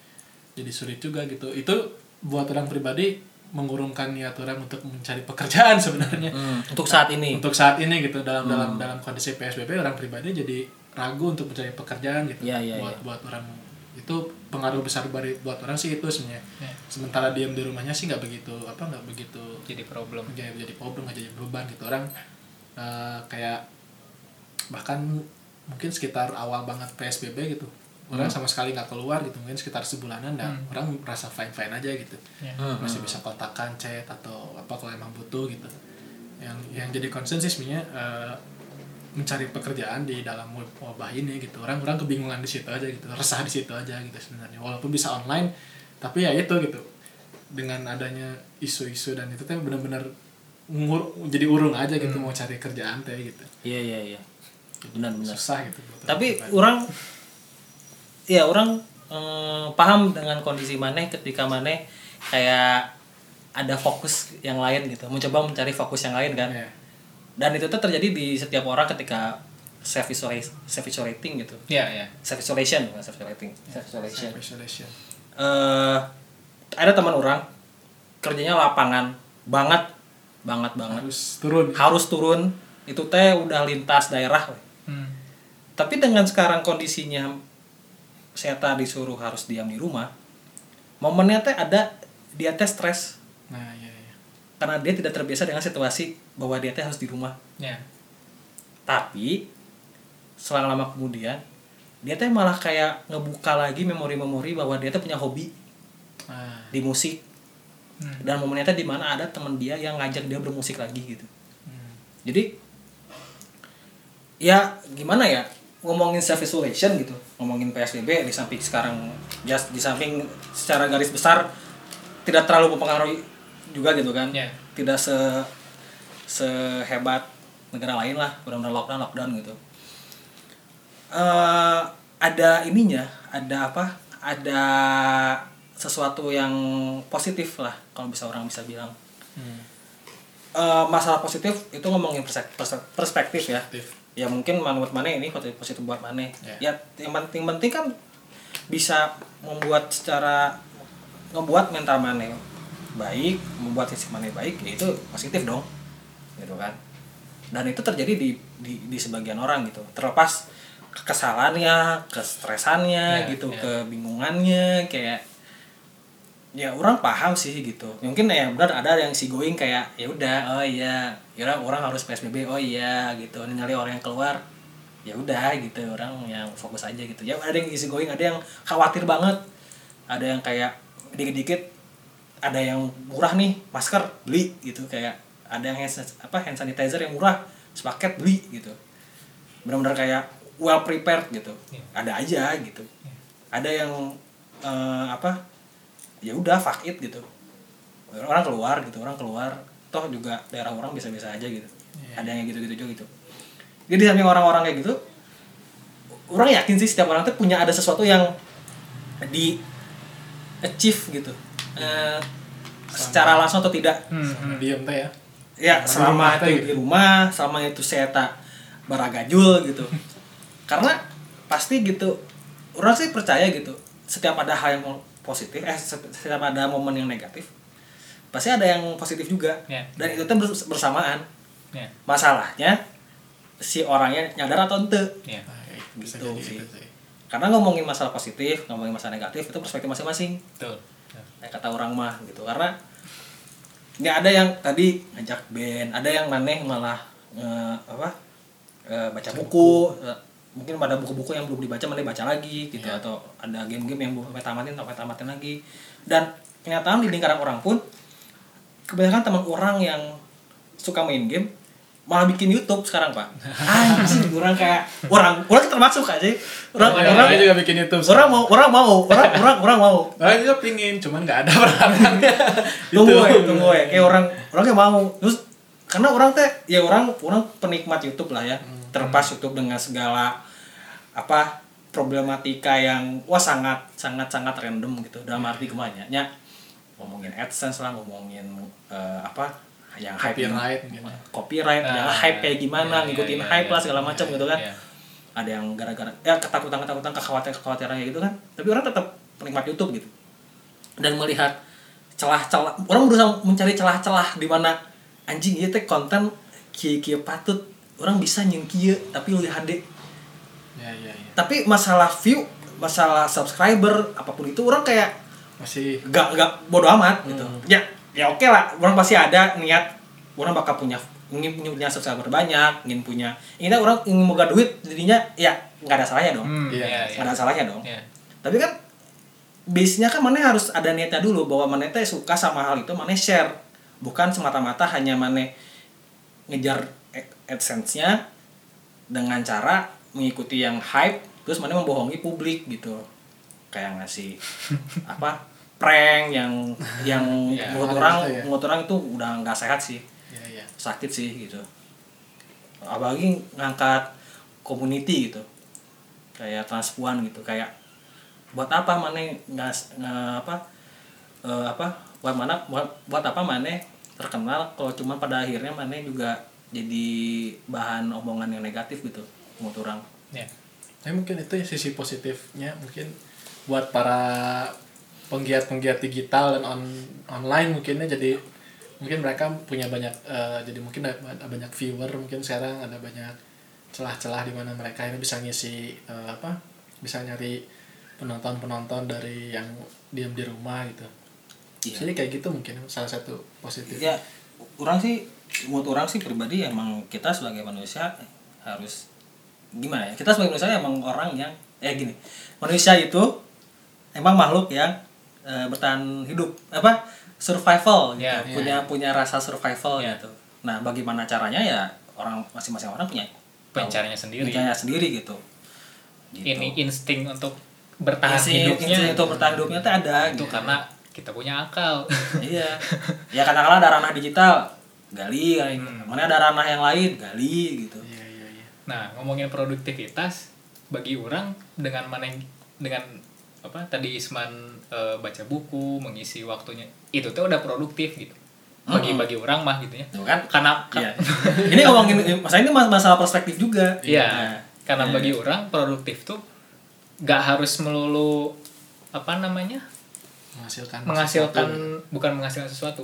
jadi sulit juga gitu. Itu buat orang pribadi mengurungkan niat orang untuk mencari pekerjaan sebenarnya. Hmm, untuk saat ini. Untuk saat ini gitu. Dalam Hmm. dalam dalam kondisi psbb orang pribadi jadi ragu untuk mencari pekerjaan gitu. Iya, iya, buat iya. buat orang itu pengaruh besar buat orang sih itu sebenarnya Ya. sementara diam di rumahnya sih nggak begitu apa nggak begitu jadi problem jadi jadi problem nggak jadi beban gitu orang eh, kayak bahkan mungkin sekitar awal banget psbb gitu orang sama sekali nggak keluar gitu mungkin sekitar sebulanan dan Hmm. orang merasa fine fine aja gitu ya. Hmm, masih hmm. bisa kontakkan chat atau apa kalau emang butuh gitu yang yang jadi concern sih sebenarnya eh, mencari pekerjaan di dalam wabah ini gitu. Orang orang kebingungan di situ aja gitu resah di situ aja gitu sebenarnya. Walaupun bisa online tapi ya itu gitu. Dengan adanya isu-isu dan itu teh benar-benar ngur jadi urung aja gitu mau cari kerjaan teh gitu. Iya iya iya. Benar-benar. Susah gitu buat orang tapi orang ya orang eh, paham dengan kondisi mana ketika mana kayak ada fokus yang lain gitu. Mencoba mencari fokus yang lain kan. Ya dan itu tuh terjadi di setiap orang ketika self isolation self isolating gitu. Ya ya self isolation bukan self isolating. Self isolation. Isolation. Eh ada teman orang kerjanya lapangan banget banget banget. Harus turun. Harus turun. Itu teh udah lintas daerah hmm. tapi dengan sekarang kondisinya saya tadi disuruh harus diam di rumah momennya teh ada dia teh stres. Nah ya karena dia tidak terbiasa dengan situasi bahwa dia teh harus di rumah. Ya. Tapi selang lama kemudian dia teh malah kayak ngebuka lagi memori-memori bahwa dia teh punya hobi nah di musik. Hmm. dan momennya teh di mana ada teman dia yang ngajak dia bermusik lagi gitu. Hmm. jadi ya gimana ya ngomongin self isolation gitu ngomongin psbb di samping sekarang ya di samping secara garis besar tidak terlalu mempengaruhi juga gitu kan. Ya. tidak se sehebat negara lain lah benar-benar lockdown lockdown gitu. Eh ada ininya ada apa? Ada sesuatu yang positif lah kalau bisa orang bisa bilang. Hmm. Eh, masalah positif itu ngomongin perspektif ya. Ya mungkin menurut mana ini positif buat mana Ya. ya yang penting penting kan bisa membuat secara ngebuat mental mana baik membuat sisi mana baik ya itu positif dong gitu kan. Dan itu terjadi di di, di sebagian orang gitu terlepas kekesalannya kestresannya Ya, gitu ya. kebingungannya kayak ya orang paham sih gitu. Mungkin ya benar ada yang si going kayak ya udah oh iya ya orang orang harus psbb oh iya gitu. Nyari orang yang keluar ya udah gitu orang yang fokus aja gitu. Ya ada yang easy going ada yang khawatir banget ada yang kayak dikit-dikit ada yang murah nih masker beli gitu. Kayak ada yang hand, apa hand sanitizer yang murah sepaket beli gitu. Benar-benar kayak well prepared gitu. Iya. ada aja gitu. Ada yang eh, apa ya udah fuck it gitu. Orang keluar gitu. Orang keluar toh juga daerah orang bisa-bisa aja gitu. Ada yang gitu-gitu juga gitu. Jadi di samping orang-orang kayak gitu orang yakin sih setiap orang tuh punya ada sesuatu yang di achieve gitu Eh, secara langsung atau tidak Hmm, Sama diem teh ya ya Sama selama itu gitu. di rumah selama itu saya tak baragajul gitu karena pasti gitu orang sih percaya gitu setiap ada hal yang positif eh setiap ada momen yang negatif pasti ada yang positif juga Ya. dan itu tuh bers- bersamaan Ya. masalahnya si orangnya nyadar atau ente Ya. Nah, ya, Gitu sih. gitu sih karena ngomongin masalah positif ngomongin masalah negatif itu perspektif masing-masing Kayak kata orang mah gitu. Karena nggak ada yang tadi ngajak band ada yang maneh malah eh, apa eh, baca buku eh, mungkin ada buku-buku yang belum dibaca maneh baca lagi gitu Iya. atau ada game-game yang belum sampai tamatin sampai tamatin lagi. Dan kenyataan di lingkaran orang pun kebanyakan teman orang yang suka main game malah bikin YouTube sekarang pak. Anjing orang kayak orang orang termasuk aja orang Ya, orang saya juga bikin YouTube orang mau orang mau orang orang orang mau. Nah, juga pingin, cuman nggak ada peralatannya. tunggu ya tunggu ya kayak orang orang yang mau. Terus karena orang teh ya orang orang penikmat YouTube lah ya. Terlepas YouTube dengan segala apa problematika yang wah sangat sangat sangat random gitu. Dalam arti ke mana nya ngomongin AdSense lah ngomongin eh, apa yang hype Copyright mungkin ya. copyright yang Ah, hype kayak gimana iya, ngikutin iya, hype iya, lah segala iya, macam iya, gitu kan. iya. ada yang gara-gara ya ketakutan ketakutan kekhawatiran kekhawatiran kayak gitu kan. Tapi orang tetap penikmat YouTube gitu. Dan melihat celah-celah orang berusaha mencari celah-celah di mana anjing ieu teh konten kieu kieu patut. Orang bisa nyin kieu tapi lu HD Ya, ya, ya. tapi masalah view masalah subscriber apa pun itu orang kayak Masih gak gak bodo amat gitu. Ya ya oke lah. Orang pasti ada niat orang bakal punya ingin punya subscriber banyak ingin punya ini orang ingin moga duit jadinya ya nggak ada salahnya dong. Hmm, Iya, iya, nggak ada salahnya dong. Iya. tapi kan base-nya kan mana harus ada niatnya dulu bahwa mana teh suka sama hal itu mana share. Bukan semata-mata hanya mana ngejar ad- adsense-nya dengan cara mengikuti yang hype terus mana membohongi publik gitu. Kayak ngasih apa prank yang yang Ya, menurut orang itu ya. menurut orang itu udah nggak sehat sih ya, ya. sakit sih gitu apalagi ngangkat community gitu kayak transpuan gitu kayak buat apa mana nggak apa eh, apa buat mana buat, buat apa mana terkenal kalau cuma pada akhirnya mana juga jadi bahan omongan yang negatif gitu menurut orang Ya. Tapi mungkin itu ya sisi positifnya mungkin buat para penggiat-penggiat digital dan on online mungkinnya jadi mungkin mereka punya banyak eh, jadi mungkin ada banyak viewer mungkin sekarang ada banyak celah-celah di mana mereka ini bisa ngisi eh, apa bisa nyari penonton-penonton dari yang diam di rumah gitu. Iya. Jadi kayak gitu mungkin salah satu positif. ya orang sih menurut orang sih pribadi emang kita sebagai manusia harus gimana ya kita sebagai manusia emang orang yang eh gini manusia itu emang makhluk yang eh, bertahan hidup apa survival gitu Ya, punya punya rasa survival Ya. gitu nah bagaimana caranya ya orang masing-masing orang punya Punya caranya sendiri. punya caranya sendiri gitu Gitu. Ini insting untuk bertahan Insting- hidupnya. insting untuk bertahan hidupnya tuh ada itu gitu. karena kita punya akal. iya ya katakanlah ada ranah digital gali Hmm. mana ada ranah yang lain gali gitu Iya iya iya. Nah, ngomongin produktivitas bagi orang dengan mana dengan apa tadi Isman eh, baca buku, mengisi waktunya. Itu tuh udah produktif gitu. Bagi Mm-mm. bagi orang mah gitu ya. Tuh kan Karena Iya. ini ngomongin masa ini mas- masalah perspektif juga Iya, Nah, karena iya. bagi orang produktif tuh gak harus melulu apa namanya menghasilkan menghasilkan sesuatu. bukan menghasilkan sesuatu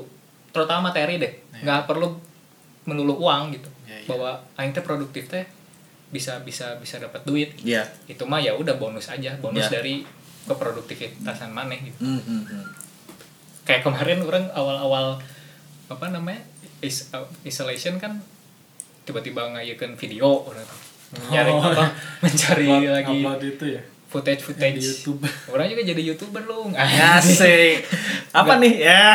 terutama materi deh Iya. nggak perlu melulu uang gitu Iya, iya. bahwa aing teh produktif teh bisa bisa bisa dapat duit Iya. itu mah ya udah bonus aja bonus Iya. dari keproduktivitasan maneh gitu Hmm, hmm, kayak kemarin orang awal-awal apa namanya is, uh, isolation kan tiba-tiba ngayakan video orang tuh. nyari Oh. apa mencari Upload- lagi upload itu ya footage footage di YouTube orang juga jadi youtuber lu Asik. Apa nih? Ya.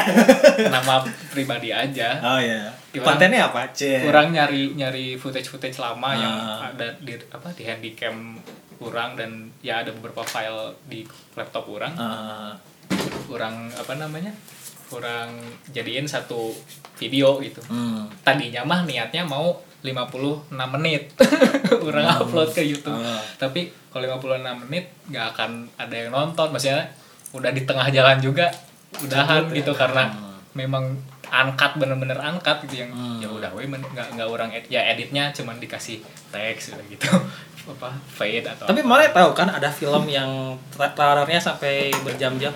nama pribadi aja Oh ya. Gimana? Kontennya apa? Cek. kurang nyari nyari footage footage lama yang Ah. ada di apa di handycam kurang dan ya ada beberapa file di laptop kurang. Ah, kurang apa namanya kurang jadiin satu video gitu. Hmm. tadinya mah niatnya mau 56 menit. Orang upload ke YouTube. Ah. tapi kalau 56 menit nggak akan ada yang nonton. Maksudnya udah di tengah jalan juga udahan gitu karena memang angkat bener-bener angkat gitu yang Hmm. ya udah we nggak nggak orang edit ya editnya cuman dikasih teks gitu apa fade atau Tapi apa. mana tahu kan ada film yang tra- trailernya sampai berjam-jam.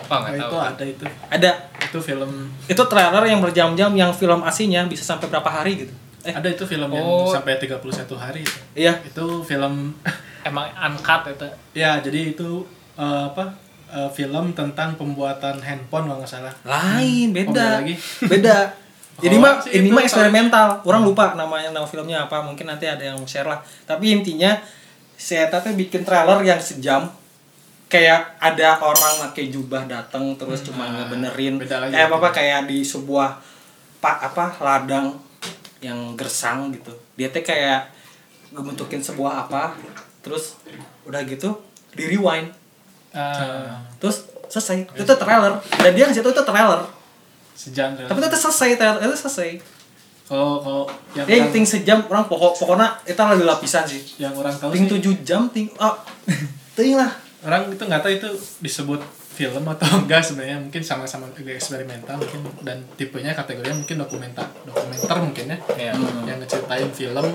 apa nggak Oh, tahu itu ada itu Ada itu film itu trailer yang berjam-jam yang film aslinya bisa sampai berapa hari gitu. Eh, ada itu film yang Oh. sampai 31 hari itu. iya. itu film emang angkat itu ya jadi itu eh, apa eh, film tentang pembuatan handphone kalau nggak salah Lain, Oh, beda. beda lagi? Beda. Ini Oh, mah ini mah eksperimental. Orang lupa namanya nama filmnya apa. Mungkin nanti ada yang share lah. Tapi intinya saya tadi bikin trailer yang sejam kayak ada orang pakai jubah datang terus cuma Nah, ngebenerin eh apa itu. kayak di sebuah pak apa ladang yang gersang gitu dia teh kayak ngebentukin sebuah apa terus udah gitu di rewind Ah, terus selesai. Itu tuh trailer. Dan dia ngasih itu itu trailer. Sejam tapi itu selesai trailer itu selesai. Kalau kalau yang orang, ting sejam orang pokok pokoknya itu lagi lapisan sih. Yang orang tahu ting tujuh jam ting ah ting lah. Orang itu nggak tahu itu disebut film atau enggak sebenarnya. Mungkin sama-sama agak eksperimental mungkin. Dan tipenya kategorinya mungkin dokumenter dokumenter mungkin ya. Ya. yang ngeceritain film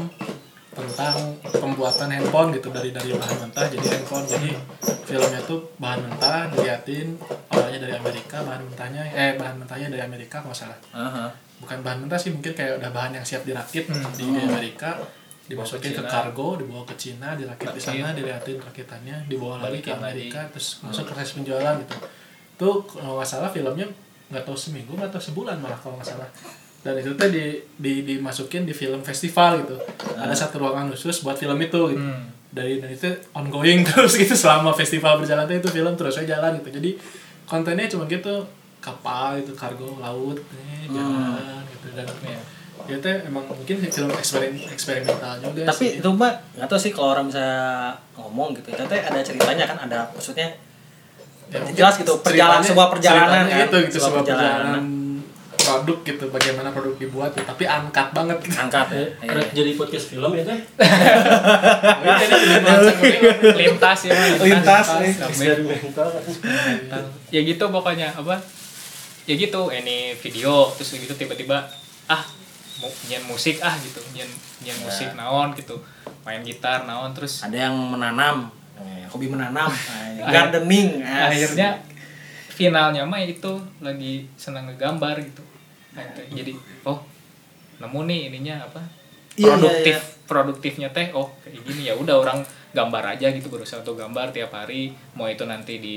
tentang pembuatan handphone gitu dari dari bahan mentah jadi handphone jadi filmnya tuh bahan mentah diliatin awalnya dari Amerika bahan mentahnya eh bahan mentahnya dari Amerika kalau salah Aha. bukan bahan mentah sih mungkin kayak udah bahan yang siap dirakit Hmm. di Amerika dimasukin ke ke kargo dibawa ke Cina dirakit di sana Rakit. diliatin rakitannya dibawa lagi ke Amerika lagi. terus masuk proses penjualan gitu tuh kalau nggak salah filmnya nggak tahu seminggu nggak tahu sebulan malah kalau nggak salah dan itu tuh di, di dimasukin di film festival gitu ada satu ruangan khusus buat film itu gitu Hmm. dari dan itu ongoing terus gitu selama festival berjalan itu film terus aja jalan gitu jadi kontennya cuma gitu kapal itu kargo laut nih jalan gitu dan Iya. ya teh emang mungkin film eksperimen eksperimental juga tapi sih. itu mbak nggak tahu sih kalau orang bisa ngomong gitu itu teh ada ceritanya kan ada maksudnya Ya, jelas gitu, perjalanan- sebuah perjalanan kan, gitu gitu sebuah sebuah perjalanan, perjalanan. Produk gitu bagaimana produk dibuat gitu. tapi angkat banget gitu. angkat ya Ada jadi podcast film ya teh. Lintas ya Mas. Lintas, nih. Eksperimental kan. ya gitu pokoknya apa ya gitu ini video terus gitu tiba-tiba ah mau nyen musik ah gitu nyen nyen musik naon gitu main gitar naon terus ada yang menanam eh, hobi menanam eh, gardening asik. akhirnya finalnya mah itu lagi senang ngegambar gitu jadi oh nemu nih ininya apa? Iya, produktif iya, iya. produktifnya teh oh kayak gini. Ya udah orang gambar aja gitu berusaha untuk gambar tiap hari. Mau itu nanti di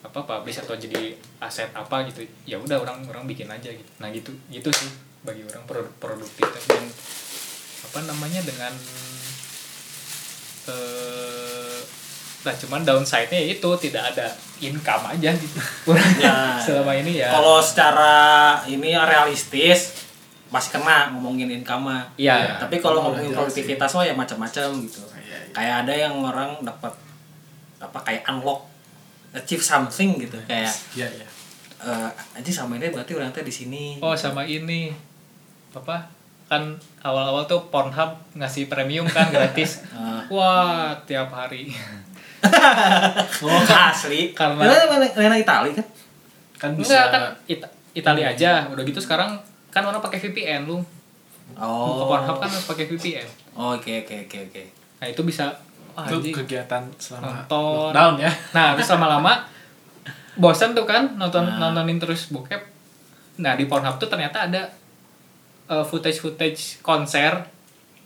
apa publish atau jadi aset apa gitu ya udah orang orang bikin aja gitu. Nah gitu gitu sih bagi orang produk produktif. Dan apa namanya dengan eh nah cuman downside-nya ya itu tidak ada income aja gitu Ya. selama ini ya kalau secara ini realistis masih kena ngomongin income mah. Iya. Tapi kalau Oh, ngomongin jelas produktivitas mah ya macam-macam gitu. Iya, iya. Kayak ada yang orang dapat apa kayak unlock achieve something gitu kayak Iya iya. eh aja sama ini berarti orang teh di sini. oh sama ini apa kan awal-awal tuh Pornhub ngasih premium kan gratis Ah. wah tiap hari Oh, asli. Karena- Karena Lena Itali kan. Kan bisa enggak kan It- Italia aja udah gitu sekarang kan orang pakai VPN lu buka Oh. Pornhub kan harus pakai VPN Oke oke oke oke. nah itu bisa wah, itu anjing. kegiatan selama Nonton. lockdown ya. nah terus lama-lama bosan tuh kan nonton Nah. nontonin terus bokep nah di Pornhub tuh ternyata ada footage footage konser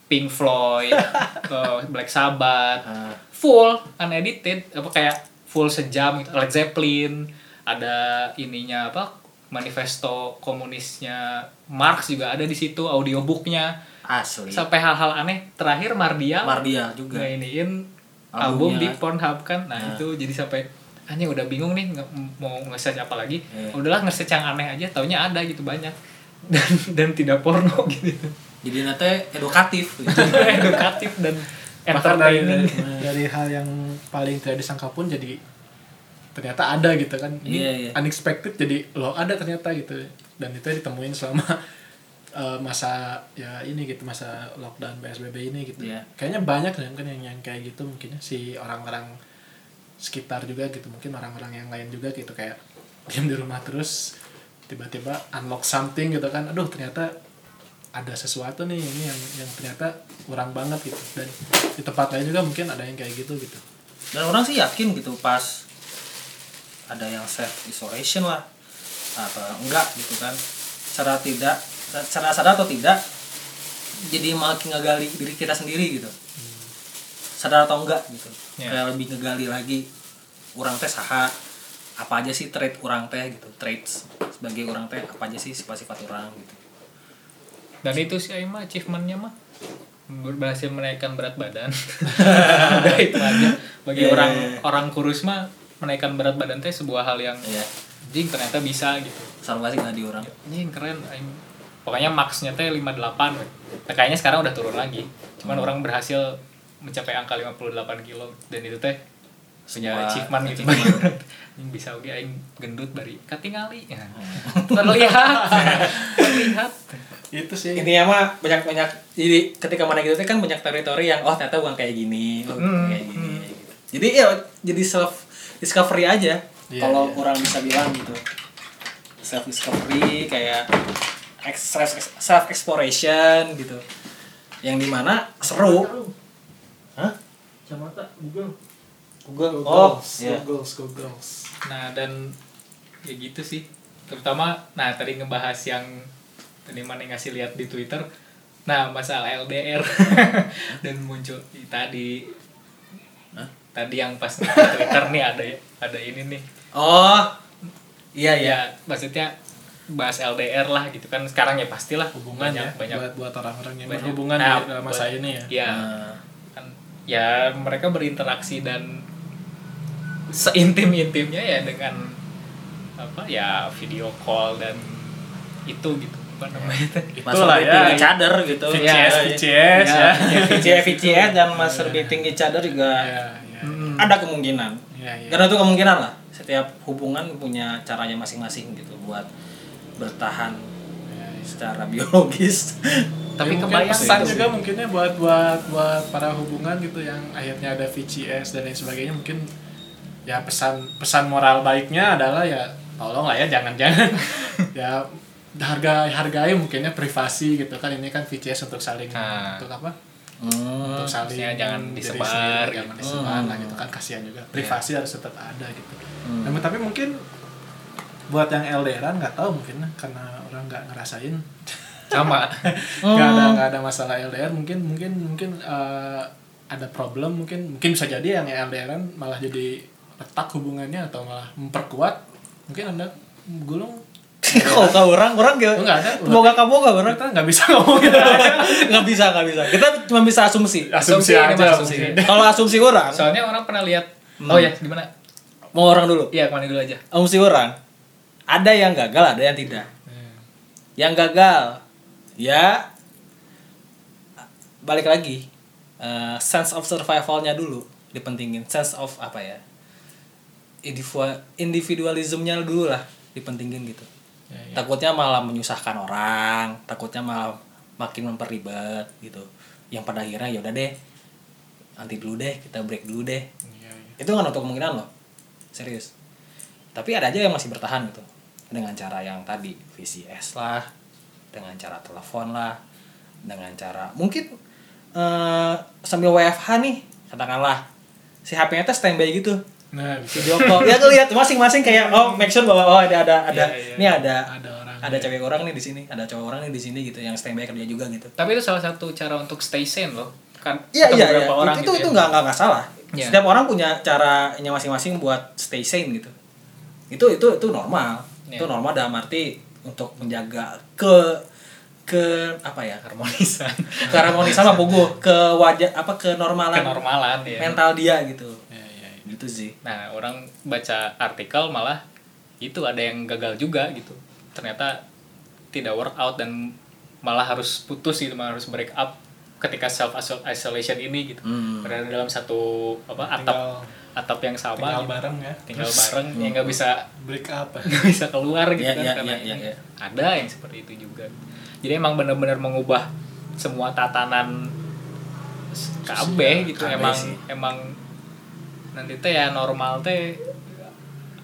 Pink Floyd eh, Black Sabbath Ah. full unedited apa kayak full sejam gitu. Led Zeppelin ada ininya apa manifesto komunisnya Marx juga ada di situ audiobooknya. Asli. Sampai hal-hal aneh. Terakhir Mardia. Mardia juga. Ngeiniin album di. Pornhub kan. Nah, Nah. itu jadi sampai hanya udah bingung nih mau nge-search apa lagi. Iya. udahlah nge-search yang aneh aja taunya ada gitu banyak. Dan dan tidak porno gitu jadi nanti edukatif gitu. edukatif dan bahkan dari, entertaining dari hal yang paling tidak disangka pun jadi ternyata ada gitu kan ini Iya, iya. unexpected jadi lo ada ternyata gitu dan itu ditemuin selama eh, masa ya ini gitu masa lockdown psbb ini gitu Iya. kayaknya banyak kan kan yang yang kayak gitu mungkin ya, si orang-orang sekitar juga gitu mungkin orang-orang yang lain juga gitu kayak diam di rumah terus tiba-tiba unlock something gitu kan aduh ternyata ada sesuatu nih ini yang yang ternyata kurang banget gitu. Dan di tempat lain juga mungkin ada yang kayak gitu gitu. Dan orang sih yakin gitu pas ada yang self isolation lah atau enggak gitu kan. Secara tidak secara sadar atau tidak jadi makin ngegali diri kita sendiri gitu. Sadar atau enggak gitu. Ya. kayak lebih ngegali lagi orang teh saha apa aja sih trait orang teh gitu traits sebagai orang teh apa aja sih sifat-sifat orang gitu dan itu sih Aing mah achievementnya mah berhasil menaikkan berat badan udah itu aja bagi Iya, orang iya, iya. orang kurus mah menaikkan berat badan teh sebuah hal yang ya jing ternyata bisa gitu salvasi nggak di orang Anjing keren Aing. Pokoknya max-nya teh 58 weh. Nah, kayaknya sekarang udah turun lagi. Cuman Hmm. orang berhasil mencapai angka 58 kilo dan itu teh punya achievement gitu. Yang bisa oke aing gendut bari katingali. Ya. Terlihat. Terlihat. Itu sih intinya mah banyak banyak jadi ketika mana gitu kan banyak teritori yang oh ternyata bukan kayak gini oh, Hmm, kayak gini gitu. jadi ya jadi self discovery aja Iya, kalau iya. orang bisa bilang gitu self discovery kayak self exploration gitu yang di mana seru Hah? Kacamata Google. Google oh oh iya googles Nah, dan ya gitu sih. Terutama nah tadi ngebahas yang tadi mana ngasih lihat di Twitter. Nah, masalah LDR dan muncul tadi. Hah? tadi yang pas di Twitter nih ada ada ini nih. oh iya iya. Ya, maksudnya bahas LDR lah gitu kan. Sekarang ya pastilah hubungan banyak, ya banyak. buat buat orang-orang yang banyak- berhubungan Nah, di dalam masa buat- ini ya. ya. Nah, kan ya mereka berinteraksi dan seintim intimnya ya dengan apa ya video call dan itu gitu apa namanya? Itulah ya. masturbating each other gitu. VCS Ya, VCS ya, VCS VCS dan masturbating each other juga ya, ya, Hmm. ada kemungkinan. Ya, ya. karena itu kemungkinan lah. Setiap hubungan punya caranya masing-masing gitu buat bertahan Ya, ya. secara biologis. Tapi Ya, kebayang pesan juga mungkinnya buat buat buat para hubungan gitu yang akhirnya ada VCS dan lain sebagainya mungkin ya pesan pesan moral baiknya adalah ya tolong lah ya jangan-jangan. Ya harga hargai mungkinnya privasi gitu kan ini kan VCS untuk saling Nah. untuk apa hmm. untuk saling jangan disebar sendiri, gitu. jangan disebar Hmm. lah gitu kan kasihan juga privasi harus tetap ada gitu Hmm. Namun, tapi mungkin buat yang LDRan nggak tahu mungkin karena orang nggak ngerasain sama nggak ada Hmm. nggak ada masalah LDR mungkin mungkin mungkin eh, ada problem mungkin mungkin bisa jadi yang LDRan malah jadi retak hubungannya atau malah memperkuat mungkin anda gulung kalau ke orang orang gitu Oh, nggak. ada boga kamu gak orang. Kita nggak bisa ngomong. Gitu nggak bisa nggak bisa. Kita cuma bisa asumsi. Asumsi Asumsi, aja asumsi. kalau asumsi orang soalnya orang pernah lihat Hmm. oh ya gimana mau orang dulu? Iya ke mana dulu aja. Asumsi orang. Ada yang gagal ada yang tidak. Hmm. yang gagal ya balik lagi. Eh, sense of survivalnya dulu dipentingin. Sense of apa ya? Individu- individualismnya dulu lah dipentingin gitu Ya, ya. takutnya malah menyusahkan orang takutnya malah makin memperribet gitu. Yang pada akhirnya ya udah deh nanti dulu deh kita break dulu deh. Iya, iya. itu kan untuk kemungkinan loh serius. Tapi ada aja yang masih bertahan gitu dengan cara yang tadi VCS lah dengan cara telepon lah dengan cara mungkin eh sambil WFH nih katakanlah. Si HP-nya tuh standby gitu nah video call ya aku lihat masing-masing kayak oh make sure bahwa oh ada ada ada Iya, iya. ini ada ada orang ada cewek orang nih di sini ada cowok orang nih di sini gitu yang standby kerja juga gitu Tapi itu salah satu cara untuk stay sane loh. Kan Iya iya iya. beberapa orang itu gitu itu, itu ya. nggak nggak nggak salah. Iya. Setiap orang punya caranya masing-masing buat stay sane gitu. Itu itu itu normal. Iya. Itu normal dalam arti untuk menjaga ke ke apa ya harmonisan. ke harmonisan apa gue ke wajah apa ke normalan Kenormalan ya. mental dia gitu ya, ya, ya. Gitu sih Nah, orang baca artikel malah itu ada yang gagal juga gitu. Ternyata tidak work out dan malah harus putus gitu, malah harus break up ketika self isolation ini gitu. Hmm. Berada dalam satu apa atap tinggal atap yang sama tinggal gitu. bareng ya tinggal Terus bareng yang nggak bisa break up nggak bisa keluar gitu Iya, kan iya, karena iya, ini. iya. ada yang seperti itu juga jadi emang benar-benar mengubah semua tatanan KB gitu KB emang sih. emang nanti teh ya normal teh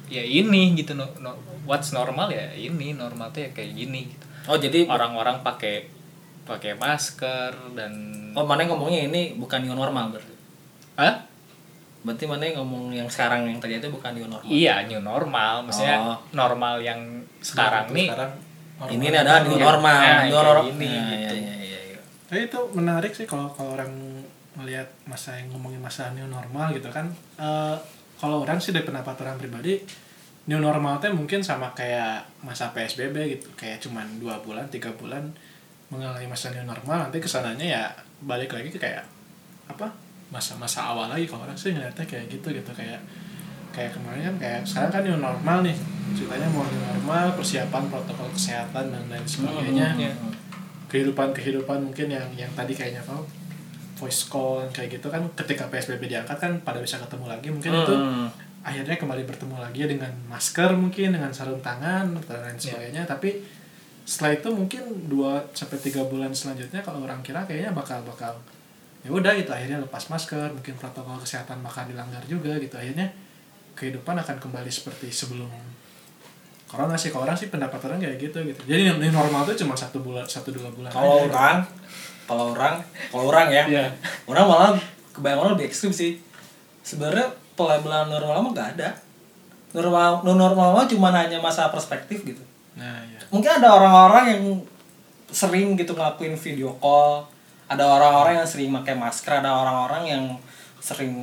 ya ini gitu no, no- what's normal ya ini normal teh ya kayak gini gitu. oh jadi orang-orang pakai pakai masker dan oh mana yang ngomongnya ini bukan new normal berarti Hah? berarti mana yang ngomong yang sekarang yang terjadi bukan new normal iya new normal maksudnya Oh. normal yang sekarang nih sekarang normal. ini adalah new normal Nah, new normal gini, Nah, gitu. iya, iya, iya, iya. Tapi itu menarik sih kalau kalau orang melihat masa yang ngomongin masa new normal gitu kan. Eh, kalau orang sih dari pendapat orang pribadi new normal teh mungkin sama kayak masa PSBB gitu. Kayak cuman dua bulan, tiga bulan mengalami masa new normal nanti ke sananya ya balik lagi ke kayak apa masa-masa awal lagi kalau orang sih ngeliatnya kayak gitu gitu kayak kayak kemarin kan kayak sekarang kan new normal nih ceritanya mau new normal persiapan protokol kesehatan dan lain sebagainya Iya. kehidupan kehidupan mungkin yang yang tadi kayaknya kau voice call kayak gitu kan ketika psbb diangkat kan pada bisa ketemu lagi mungkin itu Hmm. akhirnya kembali bertemu lagi dengan masker mungkin dengan sarung tangan dan lain Iya. sebagainya tapi setelah itu mungkin 2 sampai tiga bulan selanjutnya kalau orang kira kayaknya bakal bakal ya udah itu akhirnya lepas masker mungkin protokol kesehatan bakal dilanggar juga gitu akhirnya kehidupan akan kembali seperti sebelum corona sih kalau orang sih pendapat orang kayak gitu gitu jadi new normal itu cuma satu bulan satu dua bulan kalau aja. Kalau orang kalau orang ya. Iya. orang malah kebayang orang lebih ekstrim sih. Sebenarnya pelabelan normal mah gak ada. Normal normal mah cuma hanya masa perspektif gitu. Nah ya mungkin ada orang-orang yang sering gitu ngelakuin video call. Ada orang-orang yang sering pakai masker ada orang-orang yang sering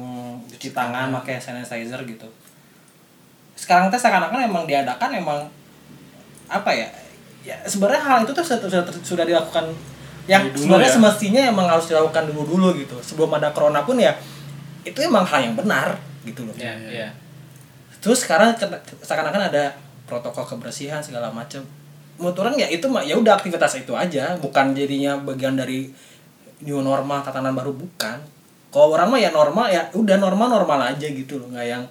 cuci tangan. pakai sanitizer gitu. Sekarang teh seakan-akan emang diadakan emang apa ya ya sebenarnya hal itu tuh sudah, sudah, sudah dilakukan yang sebenarnya ya. semestinya emang harus dilakukan dulu dulu gitu. Sebelum ada corona pun ya itu emang hal yang benar gitu loh. Ya ya. Terus sekarang seakan-akan ada protokol kebersihan segala macam menurut orang ya itu mah ya udah aktivitas itu aja. Bukan jadinya bagian dari new normal tatanan baru bukan. Kalau orang mah ya normal ya udah normal normal aja gitu loh. Nggak yang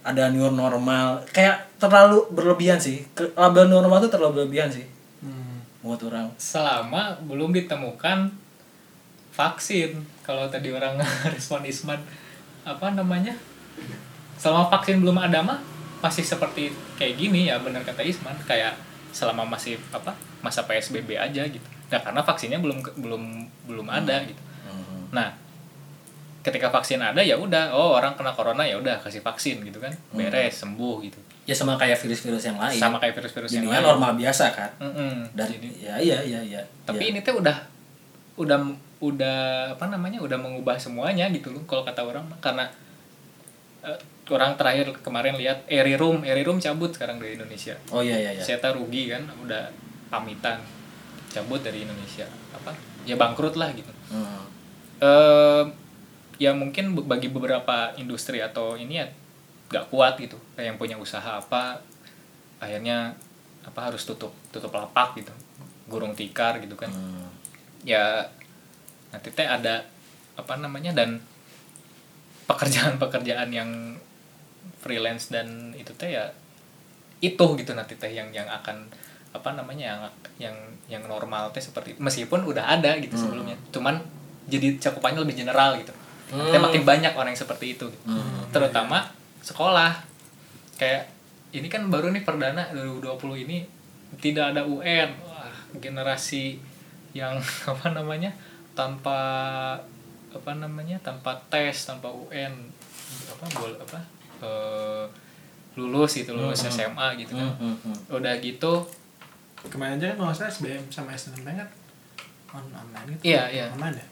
ada new normal. Kayak terlalu berlebihan sih. Label new normal itu terlalu berlebihan sih Hmm. menurut orang. Selama belum ditemukan vaksin. Kalau tadi orang respon Isman apa namanya? Selama vaksin belum ada mah masih seperti kayak gini. Ya benar kata Isman. Kayak selama masih apa masa PSBB aja gitu. Nah karena vaksinnya belum belum belum ada gitu. Nah ketika vaksin ada ya udah. Oh orang kena corona ya udah kasih vaksin gitu kan. Beres sembuh gitu ya sama kayak virus-virus yang lain. Sama kayak virus-virus yang lain. normal biasa kan? Mm-mm. dan Jadi- ya iya iya iya. Tapi Ya. ini teh udah udah udah apa namanya udah mengubah semuanya gitu loh kalau kata orang karena eh, orang terakhir kemarin lihat Eri Room Eri Room cabut sekarang dari Indonesia. Oh iya iya iya. Saya rugi kan? Udah pamitan. Cabut dari Indonesia. Apa? Ya bangkrut lah gitu. Hmm. eh ya mungkin bagi beberapa industri atau ini ya gak kuat gitu kayak yang punya usaha apa akhirnya apa harus tutup tutup lapak gitu gurung tikar gitu kan Hmm. ya nanti teh ada apa namanya dan pekerjaan-pekerjaan yang freelance dan itu teh ya itu gitu nanti teh yang yang akan apa namanya yang yang yang normal teh seperti meskipun udah ada gitu sebelumnya cuman jadi cakupannya lebih general gitu Hmm. makin banyak orang yang seperti itu gitu. Hmm. terutama sekolah. Kayak ini kan baru nih perdana 2020 ini tidak ada UN wah generasi yang apa namanya tanpa apa namanya tanpa tes tanpa UN apa bol apa eh, lulus gitu lulus Hmm. SMA gitu kan. Hmm, hmm, hmm. udah gitu kemarin aja kan kalau salah SBM sama SNM kan on online gitu. Iya, iya. online ya?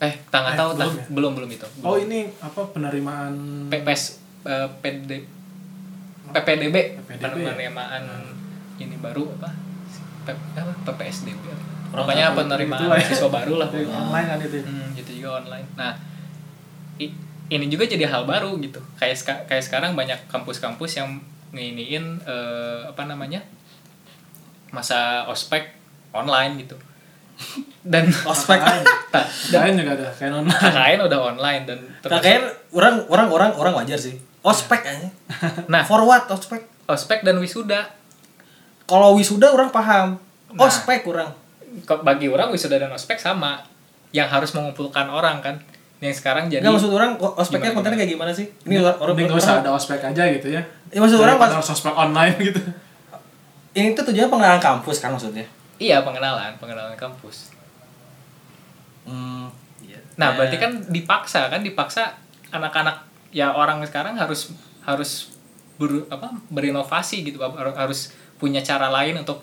Eh tak nggak Eh, tahu tak. belum ya? belum belum itu. Oh ini apa penerimaan PPS eh, PD PPDB PPDB ya? penerimaan ini baru apa P, apa PPSDB pokoknya penerimaan ya. siswa baru lah Itu online kan itu Hmm, gitu juga online. Nah, i- ini juga jadi hal baru gitu. Kayak kayak sekarang banyak kampus-kampus yang nginiin eh, apa namanya? masa ospek online gitu. Dan Ospek. tak lain juga ada kayak online KKN udah online dan terus KKN orang orang orang orang wajar sih. Ospek aja. nah, For what ospek? ospek dan wisuda Kalau wisuda orang paham. Nah. Ospek orang. Kok bagi orang wisuda dan ospek sama yang harus mengumpulkan orang kan. Yang sekarang jadi Enggak maksud orang o- ospeknya Gimana, kontennya kayak gimana sih? Ini orang orang, nggak usah ada ospek aja gitu ya Ya, maksud orang pas, ospek online gitu ini tuh tujuannya pengenalan kampus kan maksudnya. iya pengenalan, pengenalan kampus. Hmm, iya. Nah, berarti kan dipaksa kan dipaksa anak-anak ya orang sekarang harus harus ber, apa berinovasi gitu har- harus punya cara lain untuk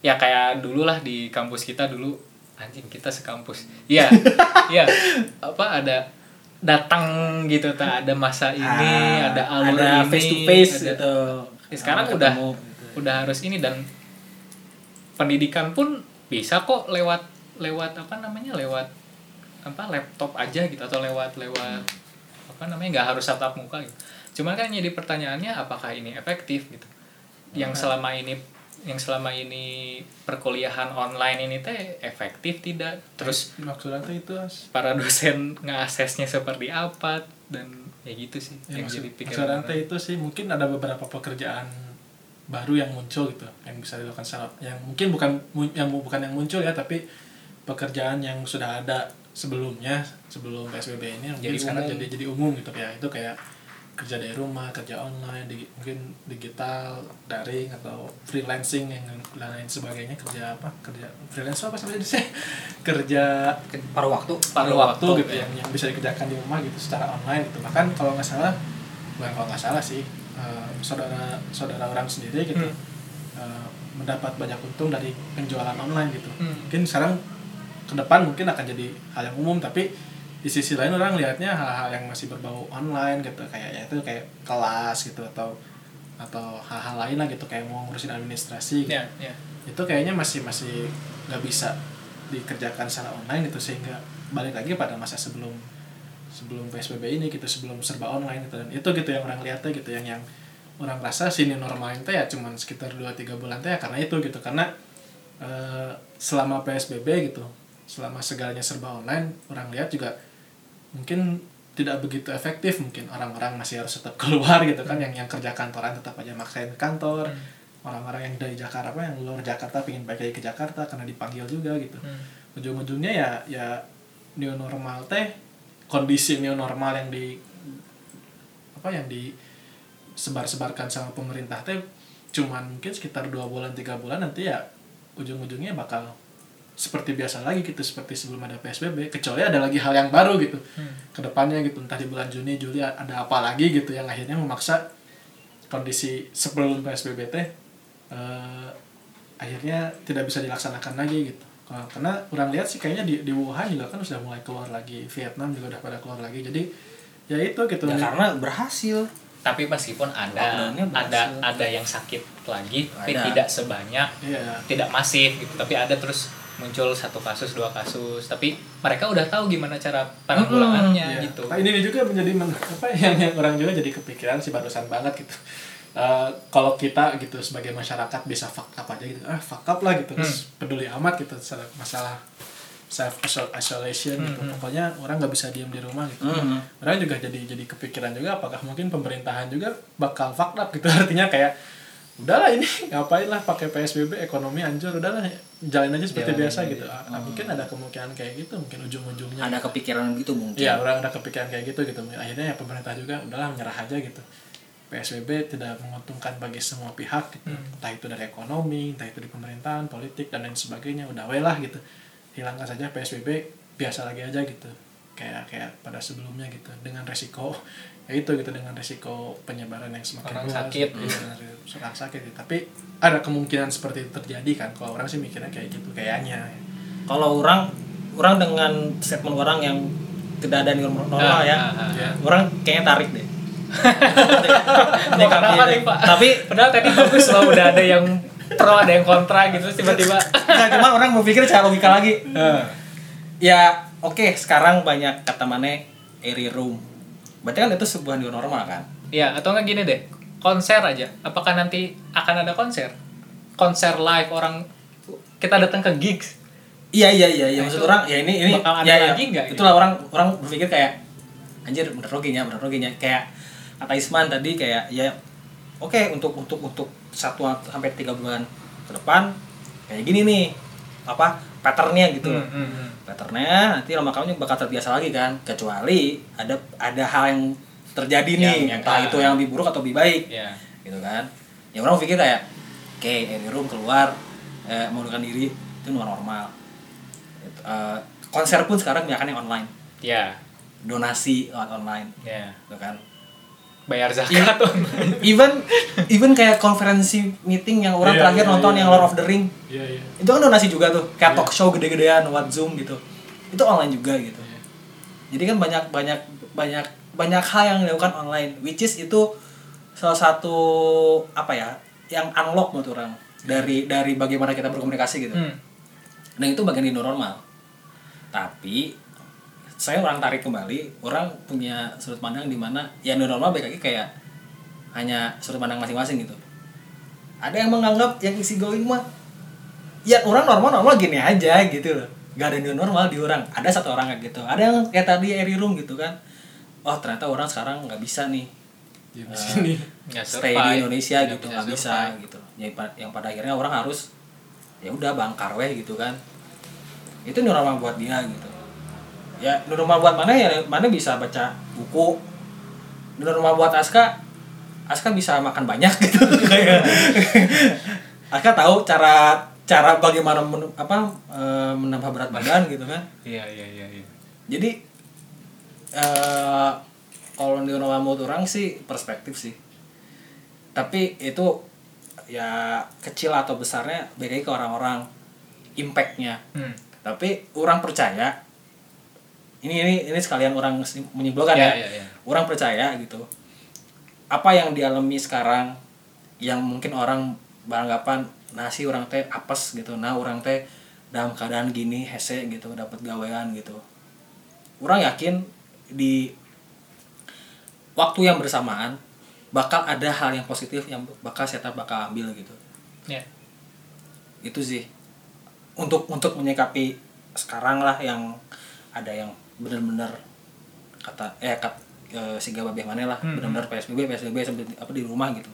ya kayak dulu lah di kampus kita dulu anjing kita sekampus. Iya. Iya. Apa ada datang gitu tak ada masa ini, Ah, ada alur ada ini, face to face ada- gitu. Ya, sekarang Ah, udah ketemu, gitu. udah harus ini dan pendidikan pun bisa kok lewat lewat apa namanya lewat apa laptop aja gitu atau lewat lewat apa namanya nggak harus tatap muka gitu. Cuman kan jadi pertanyaannya apakah ini efektif gitu? Yang selama ini yang selama ini perkuliahan online ini teh efektif tidak? Terus maksudnya tuh itu para dosen ngaksesnya seperti apa? Dan ya gitu sih ya, yang maksud, jadi pikiran maksudnya itu sih mungkin ada beberapa pekerjaan baru yang muncul gitu yang bisa dilakukan secara yang mungkin bukan yang bukan yang muncul ya tapi pekerjaan yang sudah ada sebelumnya sebelum PSBB ini mungkin Jadi sekarang umum. jadi jadi umum gitu ya itu kayak kerja dari rumah kerja online di, mungkin digital daring atau freelancing yang dan lain sebagainya kerja apa kerja freelance apa sebenarnya sih kerja paruh waktu. paruh waktu, waktu, gitu ya. yang yang bisa dikerjakan di rumah gitu secara online gitu bahkan kalau nggak salah bukan kalau nggak salah sih eh, saudara saudara orang sendiri gitu Hmm. eh, mendapat banyak untung dari penjualan online gitu Hmm. mungkin sekarang ke depan mungkin akan jadi hal yang umum tapi di sisi lain orang lihatnya hal-hal yang masih berbau online gitu kayak ya itu kayak kelas gitu atau atau hal-hal lain lah gitu kayak mau ngurusin administrasi gitu. Ya ya. Itu kayaknya masih masih nggak bisa dikerjakan secara online gitu sehingga balik lagi pada masa sebelum sebelum psbb ini gitu sebelum serba online gitu. Dan itu gitu yang orang lihatnya gitu yang yang orang rasa sini normal itu ya cuman sekitar 2-3 bulan teh ya karena itu gitu. Karena eh, selama psbb gitu selama segalanya serba online orang lihat juga mungkin tidak begitu efektif. Mungkin orang-orang masih harus tetap keluar gitu kan yang yang kerja kantoran tetap aja maksain kantor. Orang-orang yang dari Jakarta apa yang luar Jakarta pengen balik lagi ke Jakarta karena dipanggil juga gitu. Hmm. ujung-ujungnya ya ya new normal teh kondisi new normal yang di apa yang di sebar-sebarkan sama pemerintah teh cuman mungkin sekitar dua bulan tiga bulan nanti ya ujung-ujungnya bakal seperti biasa lagi gitu seperti sebelum ada PSBB kecuali ada lagi hal yang baru gitu Hmm. ke depannya gitu entah di bulan Juni Juli ada apa lagi gitu yang akhirnya memaksa kondisi sebelum PSBB teh eh, akhirnya tidak bisa dilaksanakan lagi gitu Kalau- karena orang lihat sih kayaknya di, di Wuhan juga kan sudah mulai keluar lagi Vietnam juga udah pada keluar lagi jadi ya itu gitu Ya karena berhasil. tapi meskipun ada ada ada yang sakit lagi tapi tidak sebanyak Iya. tidak masif gitu tapi ada terus muncul satu kasus dua kasus tapi mereka udah tahu gimana cara penanggulangannya Iya. gitu Nah, ini juga menjadi men- apa yang yang orang juga jadi kepikiran sih barusan banget gitu. Eh, kalau kita gitu sebagai masyarakat bisa fuck up aja gitu, ah fuck up lah gitu, terus peduli amat gitu masalah, self isolation gitu. Hmm, hmm. Pokoknya orang nggak bisa diam di rumah gitu. Mhm. Orang juga jadi jadi kepikiran juga apakah mungkin pemerintahan juga bakal fuck up gitu artinya kayak udahlah ini ngapain lah pakai PSBB ekonomi anjur udahlah jalan aja seperti Jalanin biasa aja. gitu Ah, mungkin ada kemungkinan kayak gitu mungkin ujung-ujungnya Ada kepikiran gitu mungkin. Iya, orang ada kepikiran kayak gitu gitu. Akhirnya ya pemerintah juga udahlah menyerah aja gitu. PSBB tidak menguntungkan bagi semua pihak gitu. Entah itu dari ekonomi, entah itu di pemerintahan, politik dan lain sebagainya. Udah we lah gitu. Hilangkan saja PSBB biasa lagi aja gitu. kayak kayak pada sebelumnya gitu dengan resiko ya itu gitu dengan resiko penyebaran yang semakin Orang luas sakit. iya, orang sakit gitu. tapi ada kemungkinan seperti itu terjadi kan kalau orang sih mikirnya kayak gitu kayaknya kalau orang orang dengan statement orang yang tidak ada new normal Ah, ya ah, ah. Ya. orang kayaknya tarik deh Mau kenapa nih pak? tapi Padahal tadi bagus loh udah ada yang pro ada yang kontra gitu tiba-tiba. Nggak, cuma orang berpikir secara logika lagi ya oke sekarang banyak kata mana airy room berarti kan itu sebuah new normal kan Ya atau enggak gini deh konser aja. Apakah nanti akan ada konser? Konser live orang kita datang ke gigs. iya iya iya iya Nah, maksud orang ya ini ini bakal ada ya, ya. lagi nggak gitu? itulah orang orang berpikir kayak anjir bener loginya bener loginya kayak kata Isman tadi kayak ya oke untuk untuk untuk satu sampai tiga bulan ke depan kayak gini nih apa patternnya gitu Hmm, hmm, hmm. Patternnya nanti lama kelamaan bakal terbiasa lagi kan. Kecuali ada ada hal yang terjadi nih. Yang- yang- entah ah. itu yang lebih buruk atau lebih baik. Ya. gitu kan. Ya orang pikir kayak oke okay, room keluar eh, mengundurkan diri. Itu normal. Eh, konser pun sekarang banyak yang online. Ya. donasi online. Ya. gitu kan Bayar zakat. Tuh. even even kayak konferensi meeting yang orang Iya, terakhir iya, nonton iya, yang iya. Lord of the Ring. Iya iya. Itu kan donasi juga tuh kayak Iya. talk show gede-gedean lewat zoom gitu. Itu online juga gitu. Jadi kan banyak banyak banyak banyak hal yang dilakukan online which is itu salah satu apa ya yang unlock menurut orang dari dari bagaimana kita berkomunikasi gitu. Hmm. nah itu bagian new normal. Tapi saya orang tarik kembali orang punya sudut pandang di mana ya normal baik lagi kayak hanya sudut pandang masing-masing gitu. Ada yang menganggap yang isi going mah ya orang normal normal gini aja gitu loh. Gak ada new normal di orang. Ada satu orang kayak gitu. Ada yang kayak tadi Eri Room gitu kan. Oh ternyata orang sekarang nggak bisa nih di sini. Nggak stay di Indonesia Nggak gitu bisa nggak bisa survive. gitu yang, yang pada akhirnya orang harus ya udah bangkar weh gitu kan. Itu normal buat dia gitu ya new normal buat mana ya mana bisa baca buku new normal buat Aska Aska bisa makan banyak gitu kayak Aska tahu cara cara bagaimana men- apa eh, menambah berat badan gitu kan Iya iya iya. iya. jadi eh kalau di normal menurut orang sih perspektif sih tapi itu ya kecil atau besarnya beda ke orang-orang impactnya Hmm. tapi orang percaya ini ini ini sekalian orang menyimpulkan Ya, ya, ya, ya. orang percaya gitu. Apa yang dialami sekarang yang mungkin orang beranggapan nasi orang teh apes gitu. Nah orang teh dalam keadaan gini hese gitu. Dapat gawean gitu. Orang yakin di waktu yang bersamaan bakal ada hal yang positif yang bakal saya bakal ambil gitu. Ya. itu sih. Untuk untuk menyikapi sekarang lah yang ada yang benar-benar kata eh kat eh, si gabah mana lah Hmm. benar-benar psbb psbb sampai di- apa di rumah gitu.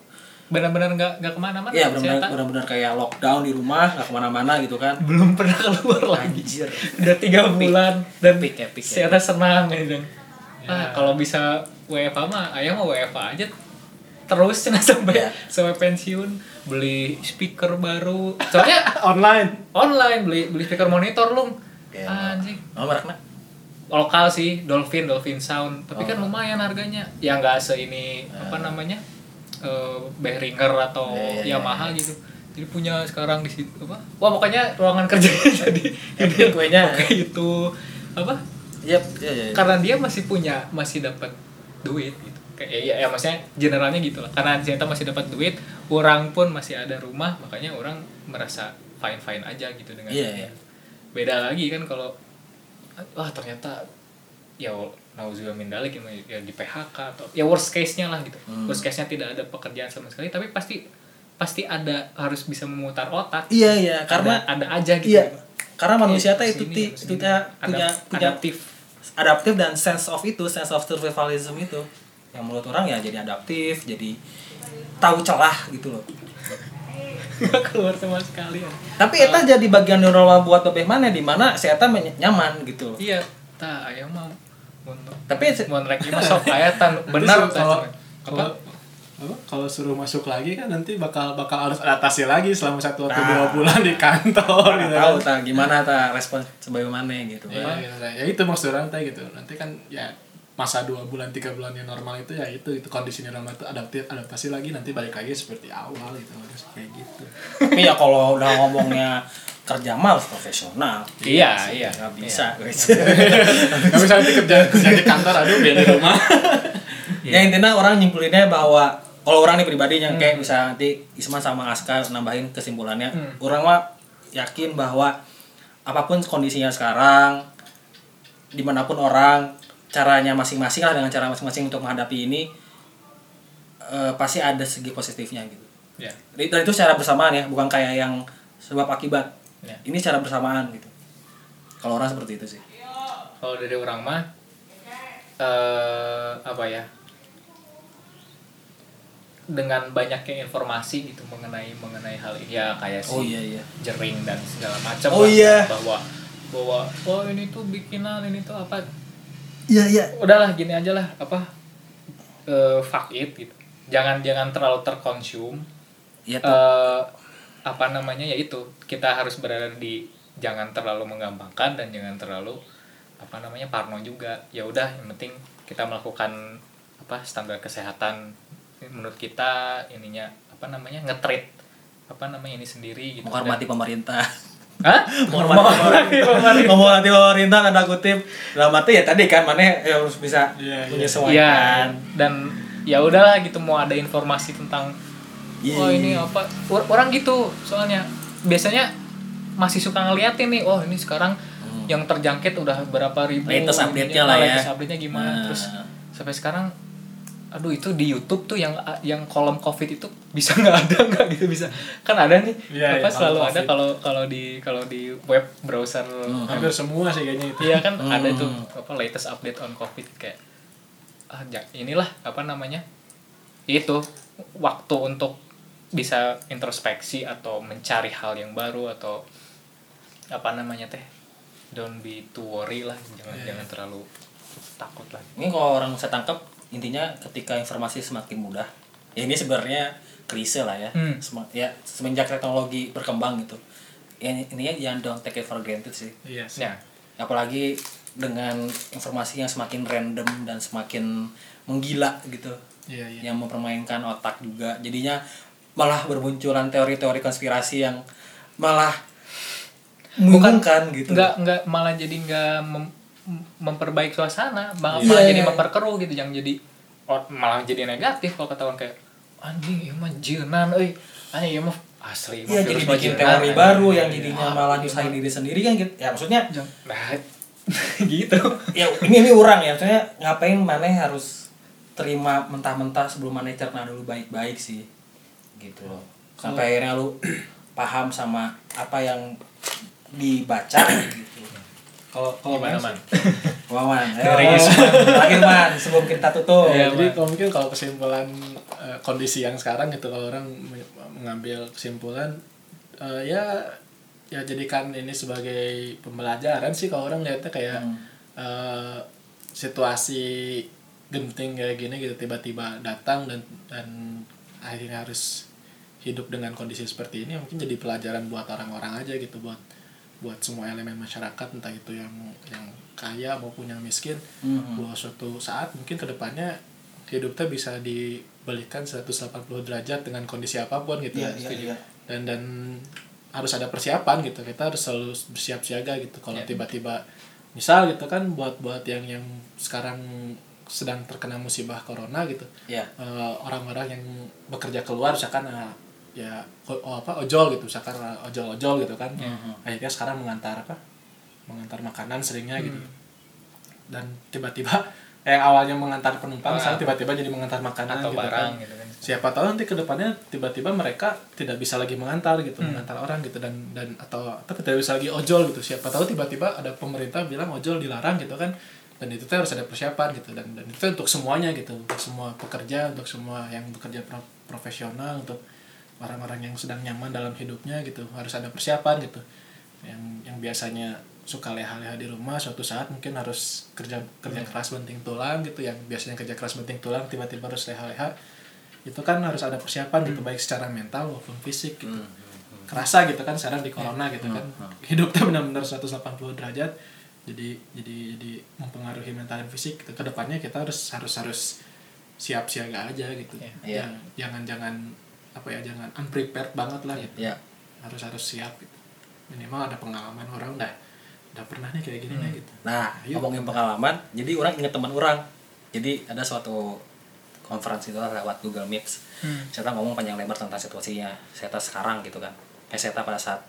Benar-benar nggak nggak ke mana-mana. iya benar-benar benar-benar kayak lockdown di rumah nggak ke mana-mana gitu kan. Belum pernah keluar lagi. anjir. Udah tiga bulan dan Epic, epic, ya. saya senang ya. Dan ah kalau bisa WFA mah ayah mau WFA aja terus cenah sampai Ya. sampai pensiun beli speaker baru. Soalnya online. online beli beli speaker monitor lung. Kayak anjing. Mau merekna lokal sih Dolphin Dolphin Sound tapi kan Oh. lumayan harganya ya nggak se ini apa namanya eh Behringer atau Iya, iya, Yamaha iya. gitu jadi punya sekarang di situ apa wah pokoknya ruangan kerjanya jadi Epic kuenya. itu apa Yep, iya, iya, iya. karena dia masih punya masih dapat duit gitu kayak ya, ya maksudnya generalnya gitu lah karena ternyata masih dapat duit orang pun masih ada rumah makanya orang merasa fine fine aja gitu dengan Iya, ini. iya. beda lagi kan kalau wah ternyata ya nauzubillah min dalik ya, ya di PHK atau ya worst case nya lah gitu. Hmm. worst case nya tidak ada pekerjaan sama sekali tapi pasti pasti ada harus bisa memutar otak. Iya iya karena ada, ada aja gitu. iya karena manusia itu Ke sini, ti- itu punya punya adaptif. adaptif dan sense of itu sense of survivalism itu. Yang menurut orang ya jadi adaptif jadi tahu celah gitu loh nggak keluar sama sekali ya. tapi eta jadi bagian normal buat bebeh mana di mana saya eta nyaman gitu loh iya tak ayam mau tapi mun rek ieu mah sok aya tan benar kalau kalau apa apa kalau suruh masuk lagi kan nanti bakal bakal harus adaptasi lagi selama satu atau Nah. dua bulan di kantor gitu tahu kan. ta gimana ta respon sebagaimana gitu Ya, kan. gitu. ya itu maksud orang teh gitu nanti kan ya masa dua bulan tiga bulan yang normal itu ya itu itu kondisinya normal itu adaptasi adaptasi lagi nanti balik lagi seperti awal gitu harus kayak gitu Tapi ya kalau udah ngomongnya kerja harus profesional. Iya, sih, iya. nggak bisa. tapi misalnya nanti kerja kerja di kantor aduh biar di rumah ya intinya orang nyimpulinnya bahwa kalau orang nih pribadi yang kayak bisa nanti Isma sama Aska nambahin kesimpulannya orang mah yakin bahwa apa pun kondisinya sekarang di mana pun orang caranya masing-masing lah dengan cara masing-masing untuk menghadapi ini eh, pasti ada segi positifnya gitu. Ya. Dan itu secara bersamaan ya bukan kayak yang sebab akibat. Ya. ini secara bersamaan gitu. Kalau orang seperti itu sih. Kalau dari orang mah eh apa ya dengan banyaknya informasi gitu mengenai mengenai hal ini ya kayak si oh iya iya. jering dan segala macam Oh lah, iya. bahwa bahwa oh ini tuh bikinan ini tuh apa iya iya. Udahlah gini aja lah apa eh fuck it gitu. Jangan jangan terlalu terkonsum iya tuh. Eh apa namanya ya itu. Kita harus berada di jangan terlalu menggampangkan dan jangan terlalu apa namanya parno juga. Ya udah yang penting kita melakukan apa standar kesehatan. Menurut kita ininya apa namanya ngetrit apa namanya ini sendiri gitu. Menghormati pemerintah Hah? menghormati pemerintah menghormati pemerintah tanda kutip dalam arti ya tadi kan mana ya harus bisa Iya, iya. menyesuaikan Iya, dan ya udahlah gitu mau ada informasi tentang Iya, oh iya, ini iya. apa Or- orang gitu soalnya biasanya masih suka ngeliatin nih oh ini sekarang yang terjangkit udah berapa ribu Hmm. Latest update-nya lah ya. latest update-nya gimana Nah. terus sampai sekarang aduh itu di YouTube tuh yang yang kolom covid itu bisa nggak ada nggak gitu bisa. Kan ada nih. Iya, apa iya, selalu ada kalau kalau di kalau di web browser? Hampir semua sih kayaknya itu. Iya kan ada Hmm. itu apa latest update on covid kayak ah inilah apa namanya itu waktu untuk bisa introspeksi atau mencari hal yang baru atau apa namanya teh don't be too worry lah jangan Iya. jangan terlalu takut lah. Ini kalau orang saya tangkap intinya ketika informasi semakin mudah ya ini sebenarnya klise lah ya. Hmm. Sem- ya semenjak teknologi berkembang gitu ya intinya jangan don't take it for granted sih. Sih. Ya apalagi dengan informasi yang semakin random dan semakin menggila gitu iya iya. yang mempermainkan otak juga. Jadinya malah bermunculan teori-teori konspirasi yang malah membingungkan gitu. nggak nggak malah jadi nggak memperbaik suasana malah, Iya. malah jadi memperkeruh gitu yang jadi malah jadi negatif kalau ketahuan kayak anjing iya mah jieunan euy anjing iya mah asli Iya mah jadi bikin teori anjing. baru yang Iya, jadinya iya. malah nyusahin diri sendiri kan gitu. Ya maksudnya nah gitu ya ini ini orang ya maksudnya ngapain mana harus terima mentah-mentah sebelum mana cerna dulu baik-baik sih gitu loh. Sampai akhirnya lu paham sama apa yang dibaca gitu. Kalau kalau gimana main man? Sih- Wawan, Dari terakhir man. Sebelum kita tutup. Ya, jadi kalau mungkin kalau kesimpulan eh, kondisi yang sekarang gitu kalau orang me- mengambil kesimpulan eh, ya ya jadikan ini sebagai pembelajaran sih kalau orang lihatnya kayak Hmm. eh, situasi genting kayak gini gitu tiba-tiba datang dan dan akhirnya harus hidup dengan kondisi seperti ini mungkin jadi pelajaran buat orang-orang aja gitu buat buat semua elemen masyarakat entah itu yang yang kaya maupun yang miskin Mhm. bahwa suatu saat mungkin ke depannya hidupnya bisa dibalikan 180 derajat dengan kondisi apa pun gitu Iya, ya. iya, iya. dan dan harus ada persiapan gitu kita harus selalu bersiap siaga gitu kalau Iya. tiba-tiba misal gitu kan buat buat yang yang sekarang sedang terkena musibah corona gitu Ya. eh, orang-orang yang bekerja keluar misalkan eh, ya oh, apa ojol gitu misalkan eh, ojol-ojol gitu kan. Mhm. akhirnya sekarang mengantar apa mengantar makanan seringnya gitu. Hmm. dan tiba-tiba yang awalnya mengantar penumpang Ah. sekarang tiba-tiba jadi mengantar makanan atau gitu barang kan gitu kan. Siapa tahu nanti ke depannya tiba-tiba mereka tidak bisa lagi mengantar gitu Hmm. mengantar orang gitu. Dan dan atau atau tidak bisa lagi ojol gitu. Siapa tahu tiba-tiba ada pemerintah bilang ojol dilarang gitu kan. Dan itu tuh harus ada persiapan gitu. Dan dan itu untuk semuanya gitu. Untuk semua pekerja untuk semua yang bekerja pro- profesional untuk orang-orang yang sedang nyaman dalam hidupnya gitu. Harus ada persiapan gitu. Yang yang biasanya suka leha-leha di rumah suatu saat mungkin harus kerja kerja keras banting tulang gitu. Yang biasanya kerja keras banting tulang tiba-tiba harus leha-leha. Itu kan harus ada persiapan gitu baik secara mental maupun fisik gitu. Kerasa gitu kan sekarang di corona gitu kan. hidupnya benar-benar 180 derajat. Jadi jadi jadi mempengaruhi mental dan fisik gitu. Ke depannya kita harus harus harus siap siaga aja gitu. Iya. Ya, jangan jangan apa ya jangan unprepared banget lah gitu ya harus harus siap gitu. minimal ada pengalaman orang udah udah pernah nih kayak gini nih gitu Nah, Ayo. ngomongin pengalaman, jadi orang ingat teman orang. Jadi ada suatu konferensi itu lewat Google Meets. Saya ngomong panjang lebar tentang situasinya. Saya sekarang gitu kan. Kayak saya pada saat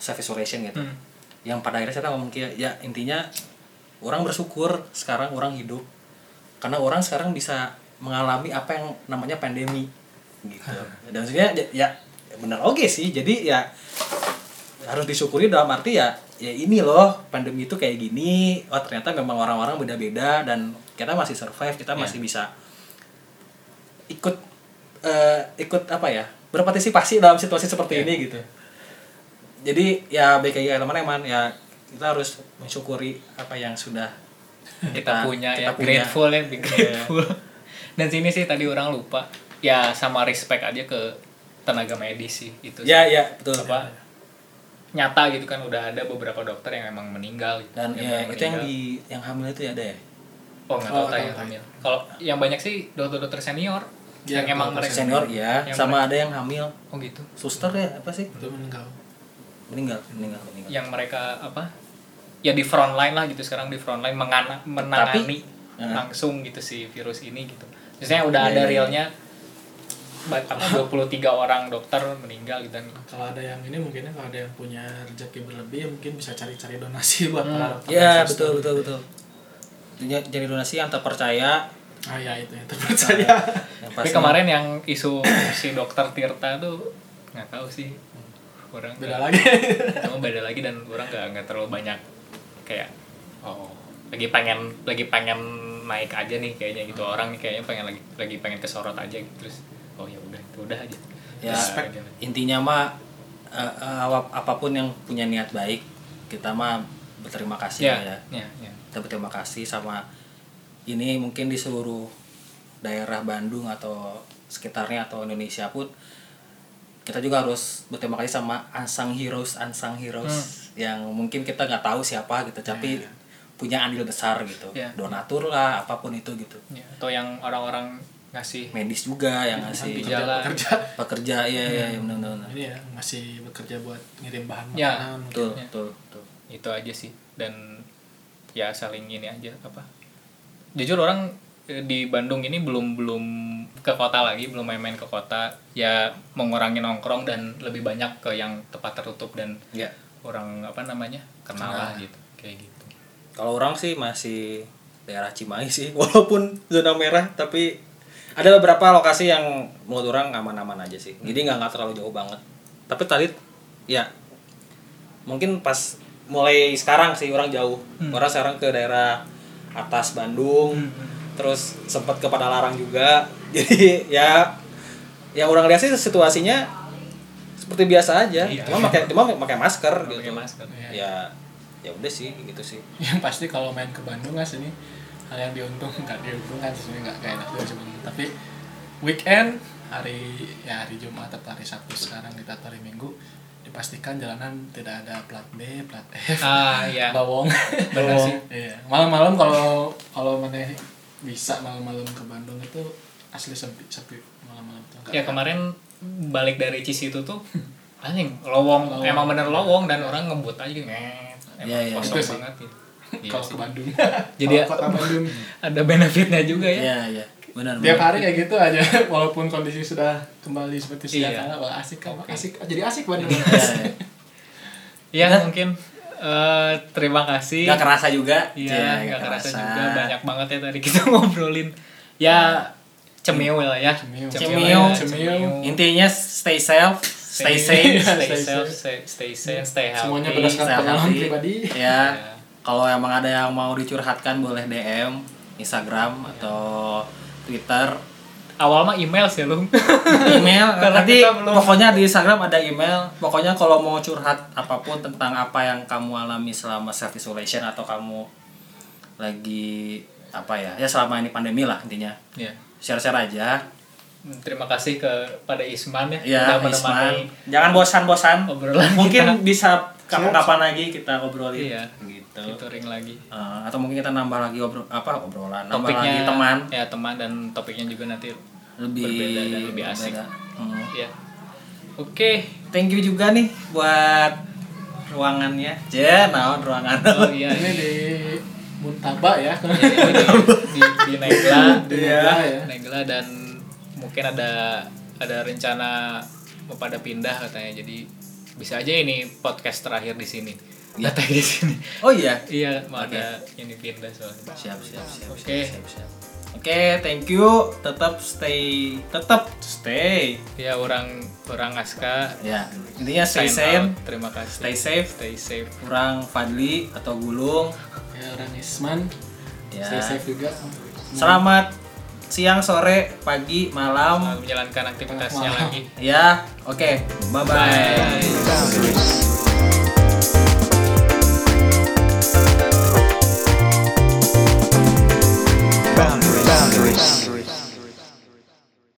self isolation gitu. Hmm. Yang pada akhirnya saya ngomong kayak ya intinya orang bersyukur sekarang orang hidup karena orang sekarang bisa mengalami apa yang namanya pandemi gitu. Dan sebenarnya ya, ya benar oke sih. Jadi ya harus disyukuri dalam arti ya ya ini loh pandemi itu kayak gini. Oh ternyata memang orang-orang beda-beda dan kita masih survive kita masih bisa ikut eh, ikut apa ya berpartisipasi dalam situasi seperti ini gitu. Jadi ya BKI teman-teman ya kita harus mensyukuri apa yang sudah kita punya kita ya grateful ya be grateful. Dan sini sih tadi orang lupa ya sama respect aja ke tenaga medis sih itu sih. ya ya betul. Apa nyata gitu kan udah ada beberapa dokter yang emang meninggal gitu. dan ya memang itu yang di yang hamil itu ya ada ya? Oh nggak Oh, tahu tanya hamil. Kalau yang banyak sih dokter-dokter senior Ya, yang emang mereka senior ya. Yang sama ada yang hamil. Oh gitu. Suster ya apa sih? Itu meninggal. Meninggal meninggal meninggal. Yang mereka apa? Ya di front line lah gitu sekarang di front line mengana, menangani Tapi- langsung gitu si virus ini gitu. Misalnya udah Iya, ada iya, iya. realnya. ba- apa 23 orang dokter meninggal gitu dan kalau ada yang ini mungkin kalau ada yang punya rezeki berlebih mungkin bisa cari-cari donasi buat para dokter Ya dan suster. betul betul. Betul. Jadi jadi donasi yang terpercaya. ah ya itu yang terpercaya. Yang tapi kemarin yang isu si dokter Tirta tuh nggak tahu sih. Orang beda lagi. Cuma beda lagi dan orang nggak nggak terlalu banyak kayak oh lagi pengen lagi pengen naik aja nih kayaknya gitu. Orang nih kayaknya pengen lagi lagi pengen kesorot aja gitu terus oh ya udah itu udah aja ya Respect. intinya mah eh, ap- apa pun yang punya niat baik kita mah berterima kasih ya lah ya. ya ya Kita berterima kasih sama ini mungkin di seluruh daerah Bandung atau sekitarnya atau Indonesia pun kita juga harus berterima kasih sama unsung heroes unsung heroes yang mungkin kita nggak tahu siapa gitu tapi punya andil besar gitu Ya. donatur lah apa pun itu gitu Ya, atau yang orang-orang ngasih medis juga yang ngasih gejala kerja pekerja. Iya iya ya, benar benar ini ya masih bekerja buat ngirim bahan Ya, makanan betul Ya. betul betul. itu aja sih. Dan ya saling ini aja apa jujur orang eh, di Bandung ini belum belum ke kota lagi belum main-main ke kota. Ya mengurangi nongkrong dan lebih banyak ke yang tempat tertutup dan ya. orang apa namanya kenal lah gitu kayak gitu. Kalau orang sih masih daerah Cimahi sih walaupun zona merah tapi ada beberapa lokasi yang menurut orang aman-aman aja sih. Jadi nggak nggak terlalu jauh banget. Tapi tadi ya mungkin pas mulai sekarang sih orang jauh. Orang sekarang ke daerah atas Bandung terus sempat ke Padalarang juga. Jadi ya yang orang lihat sih situasinya seperti biasa aja. Iya. cuma pakai cuma pakai masker gitu. masker ya ya udah sih gitu sih. Yang pasti kalau main ke Bandung guys ini hal yang diuntung nggak diuntungkan sebenarnya nggak kayak enak juga cuman tapi weekend hari ya hari Jumat atau hari Sabtu sekarang kita hari Minggu dipastikan jalanan tidak ada plat B, plat F, ah ya bawong. Sih. Iya. Malam-malam kalau kalau mana bisa malam-malam ke Bandung itu asli sepi sepi malam-malam tuh. ya kemarin balik dari Cisitu tuh anjing lowong, Lowong. emang bener lowong dan orang ngebut aja gitu emang Iya, iya. kosong Itu sih. banget gitu Iya kalau ke Bandung. Jadi Kalau kota Bandung ada benefitnya juga ya Iya, iya. Benar. tiap benar. hari kayak gitu aja walaupun kondisi sudah kembali seperti sedia Iya. kala wah asik kan Oke. asik jadi asik Bandung. Iya, iya. ya mungkin eh, terima kasih Nggak kerasa juga. Iya, nggak kerasa juga banyak banget ya tadi kita ngobrolin. Ya cemil lah ya. Cemil. Cemil. ya, Cemil. Intinya stay safe, stay safe. stay Stay safe, safe. stay, stay safe, stay healthy. Semuanya berdasarkan stay pengalaman pribadi. Ya. Ya. Kalau emang ada yang mau dicurhatkan boleh DM Instagram atau Twitter. Awal mah email sih lu. Email Karena nanti belum- pokoknya di Instagram ada email. Pokoknya kalau mau curhat apa pun tentang apa yang kamu alami selama self isolation atau kamu lagi apa ya? Ya selama ini pandemi lah intinya. ya. Share-share aja. terima kasih kepada Isman ya, Ya, udah menemani Isman. Jangan bosan-bosan. obrolan Mungkin kita. bisa kapan-kapan lagi kita obrolin. Iya. Gitu. Kita ring lagi. Eh, atau mungkin kita nambah lagi obrol apa obrolan, nambah Topiknya lagi teman ya teman dan topiknya juga nanti lebih berbeda dan lebih asik. berbeda. Hmm. ya. Oke. Thank you juga nih buat ruangannya. Je, naon ruangan. Oh iya. ini di Muntaba ya Ini di, di, di Negla, di Iya. Negla ya Negla dan mungkin ada ada rencana mau pada pindah katanya. Jadi bisa aja ini podcast terakhir di sini. Datang di sini. Oh iya. Iya, mau ada ini pindah soalnya. Siap, siap, siap. Oke. Siap, siap. Oke, thank you. Tetap stay, tetap stay. Ya orang orang Aska Ya, intinya stay safe, out. Terima kasih. stay safe. Stay safe. Kurang Fadli atau Gulung. ya orang Isman Ya. stay safe juga Selamat siang, sore, pagi, malam. Selamat menjalankan aktivitasnya Malam. lagi. Ya, oke. Bye bye. Bye.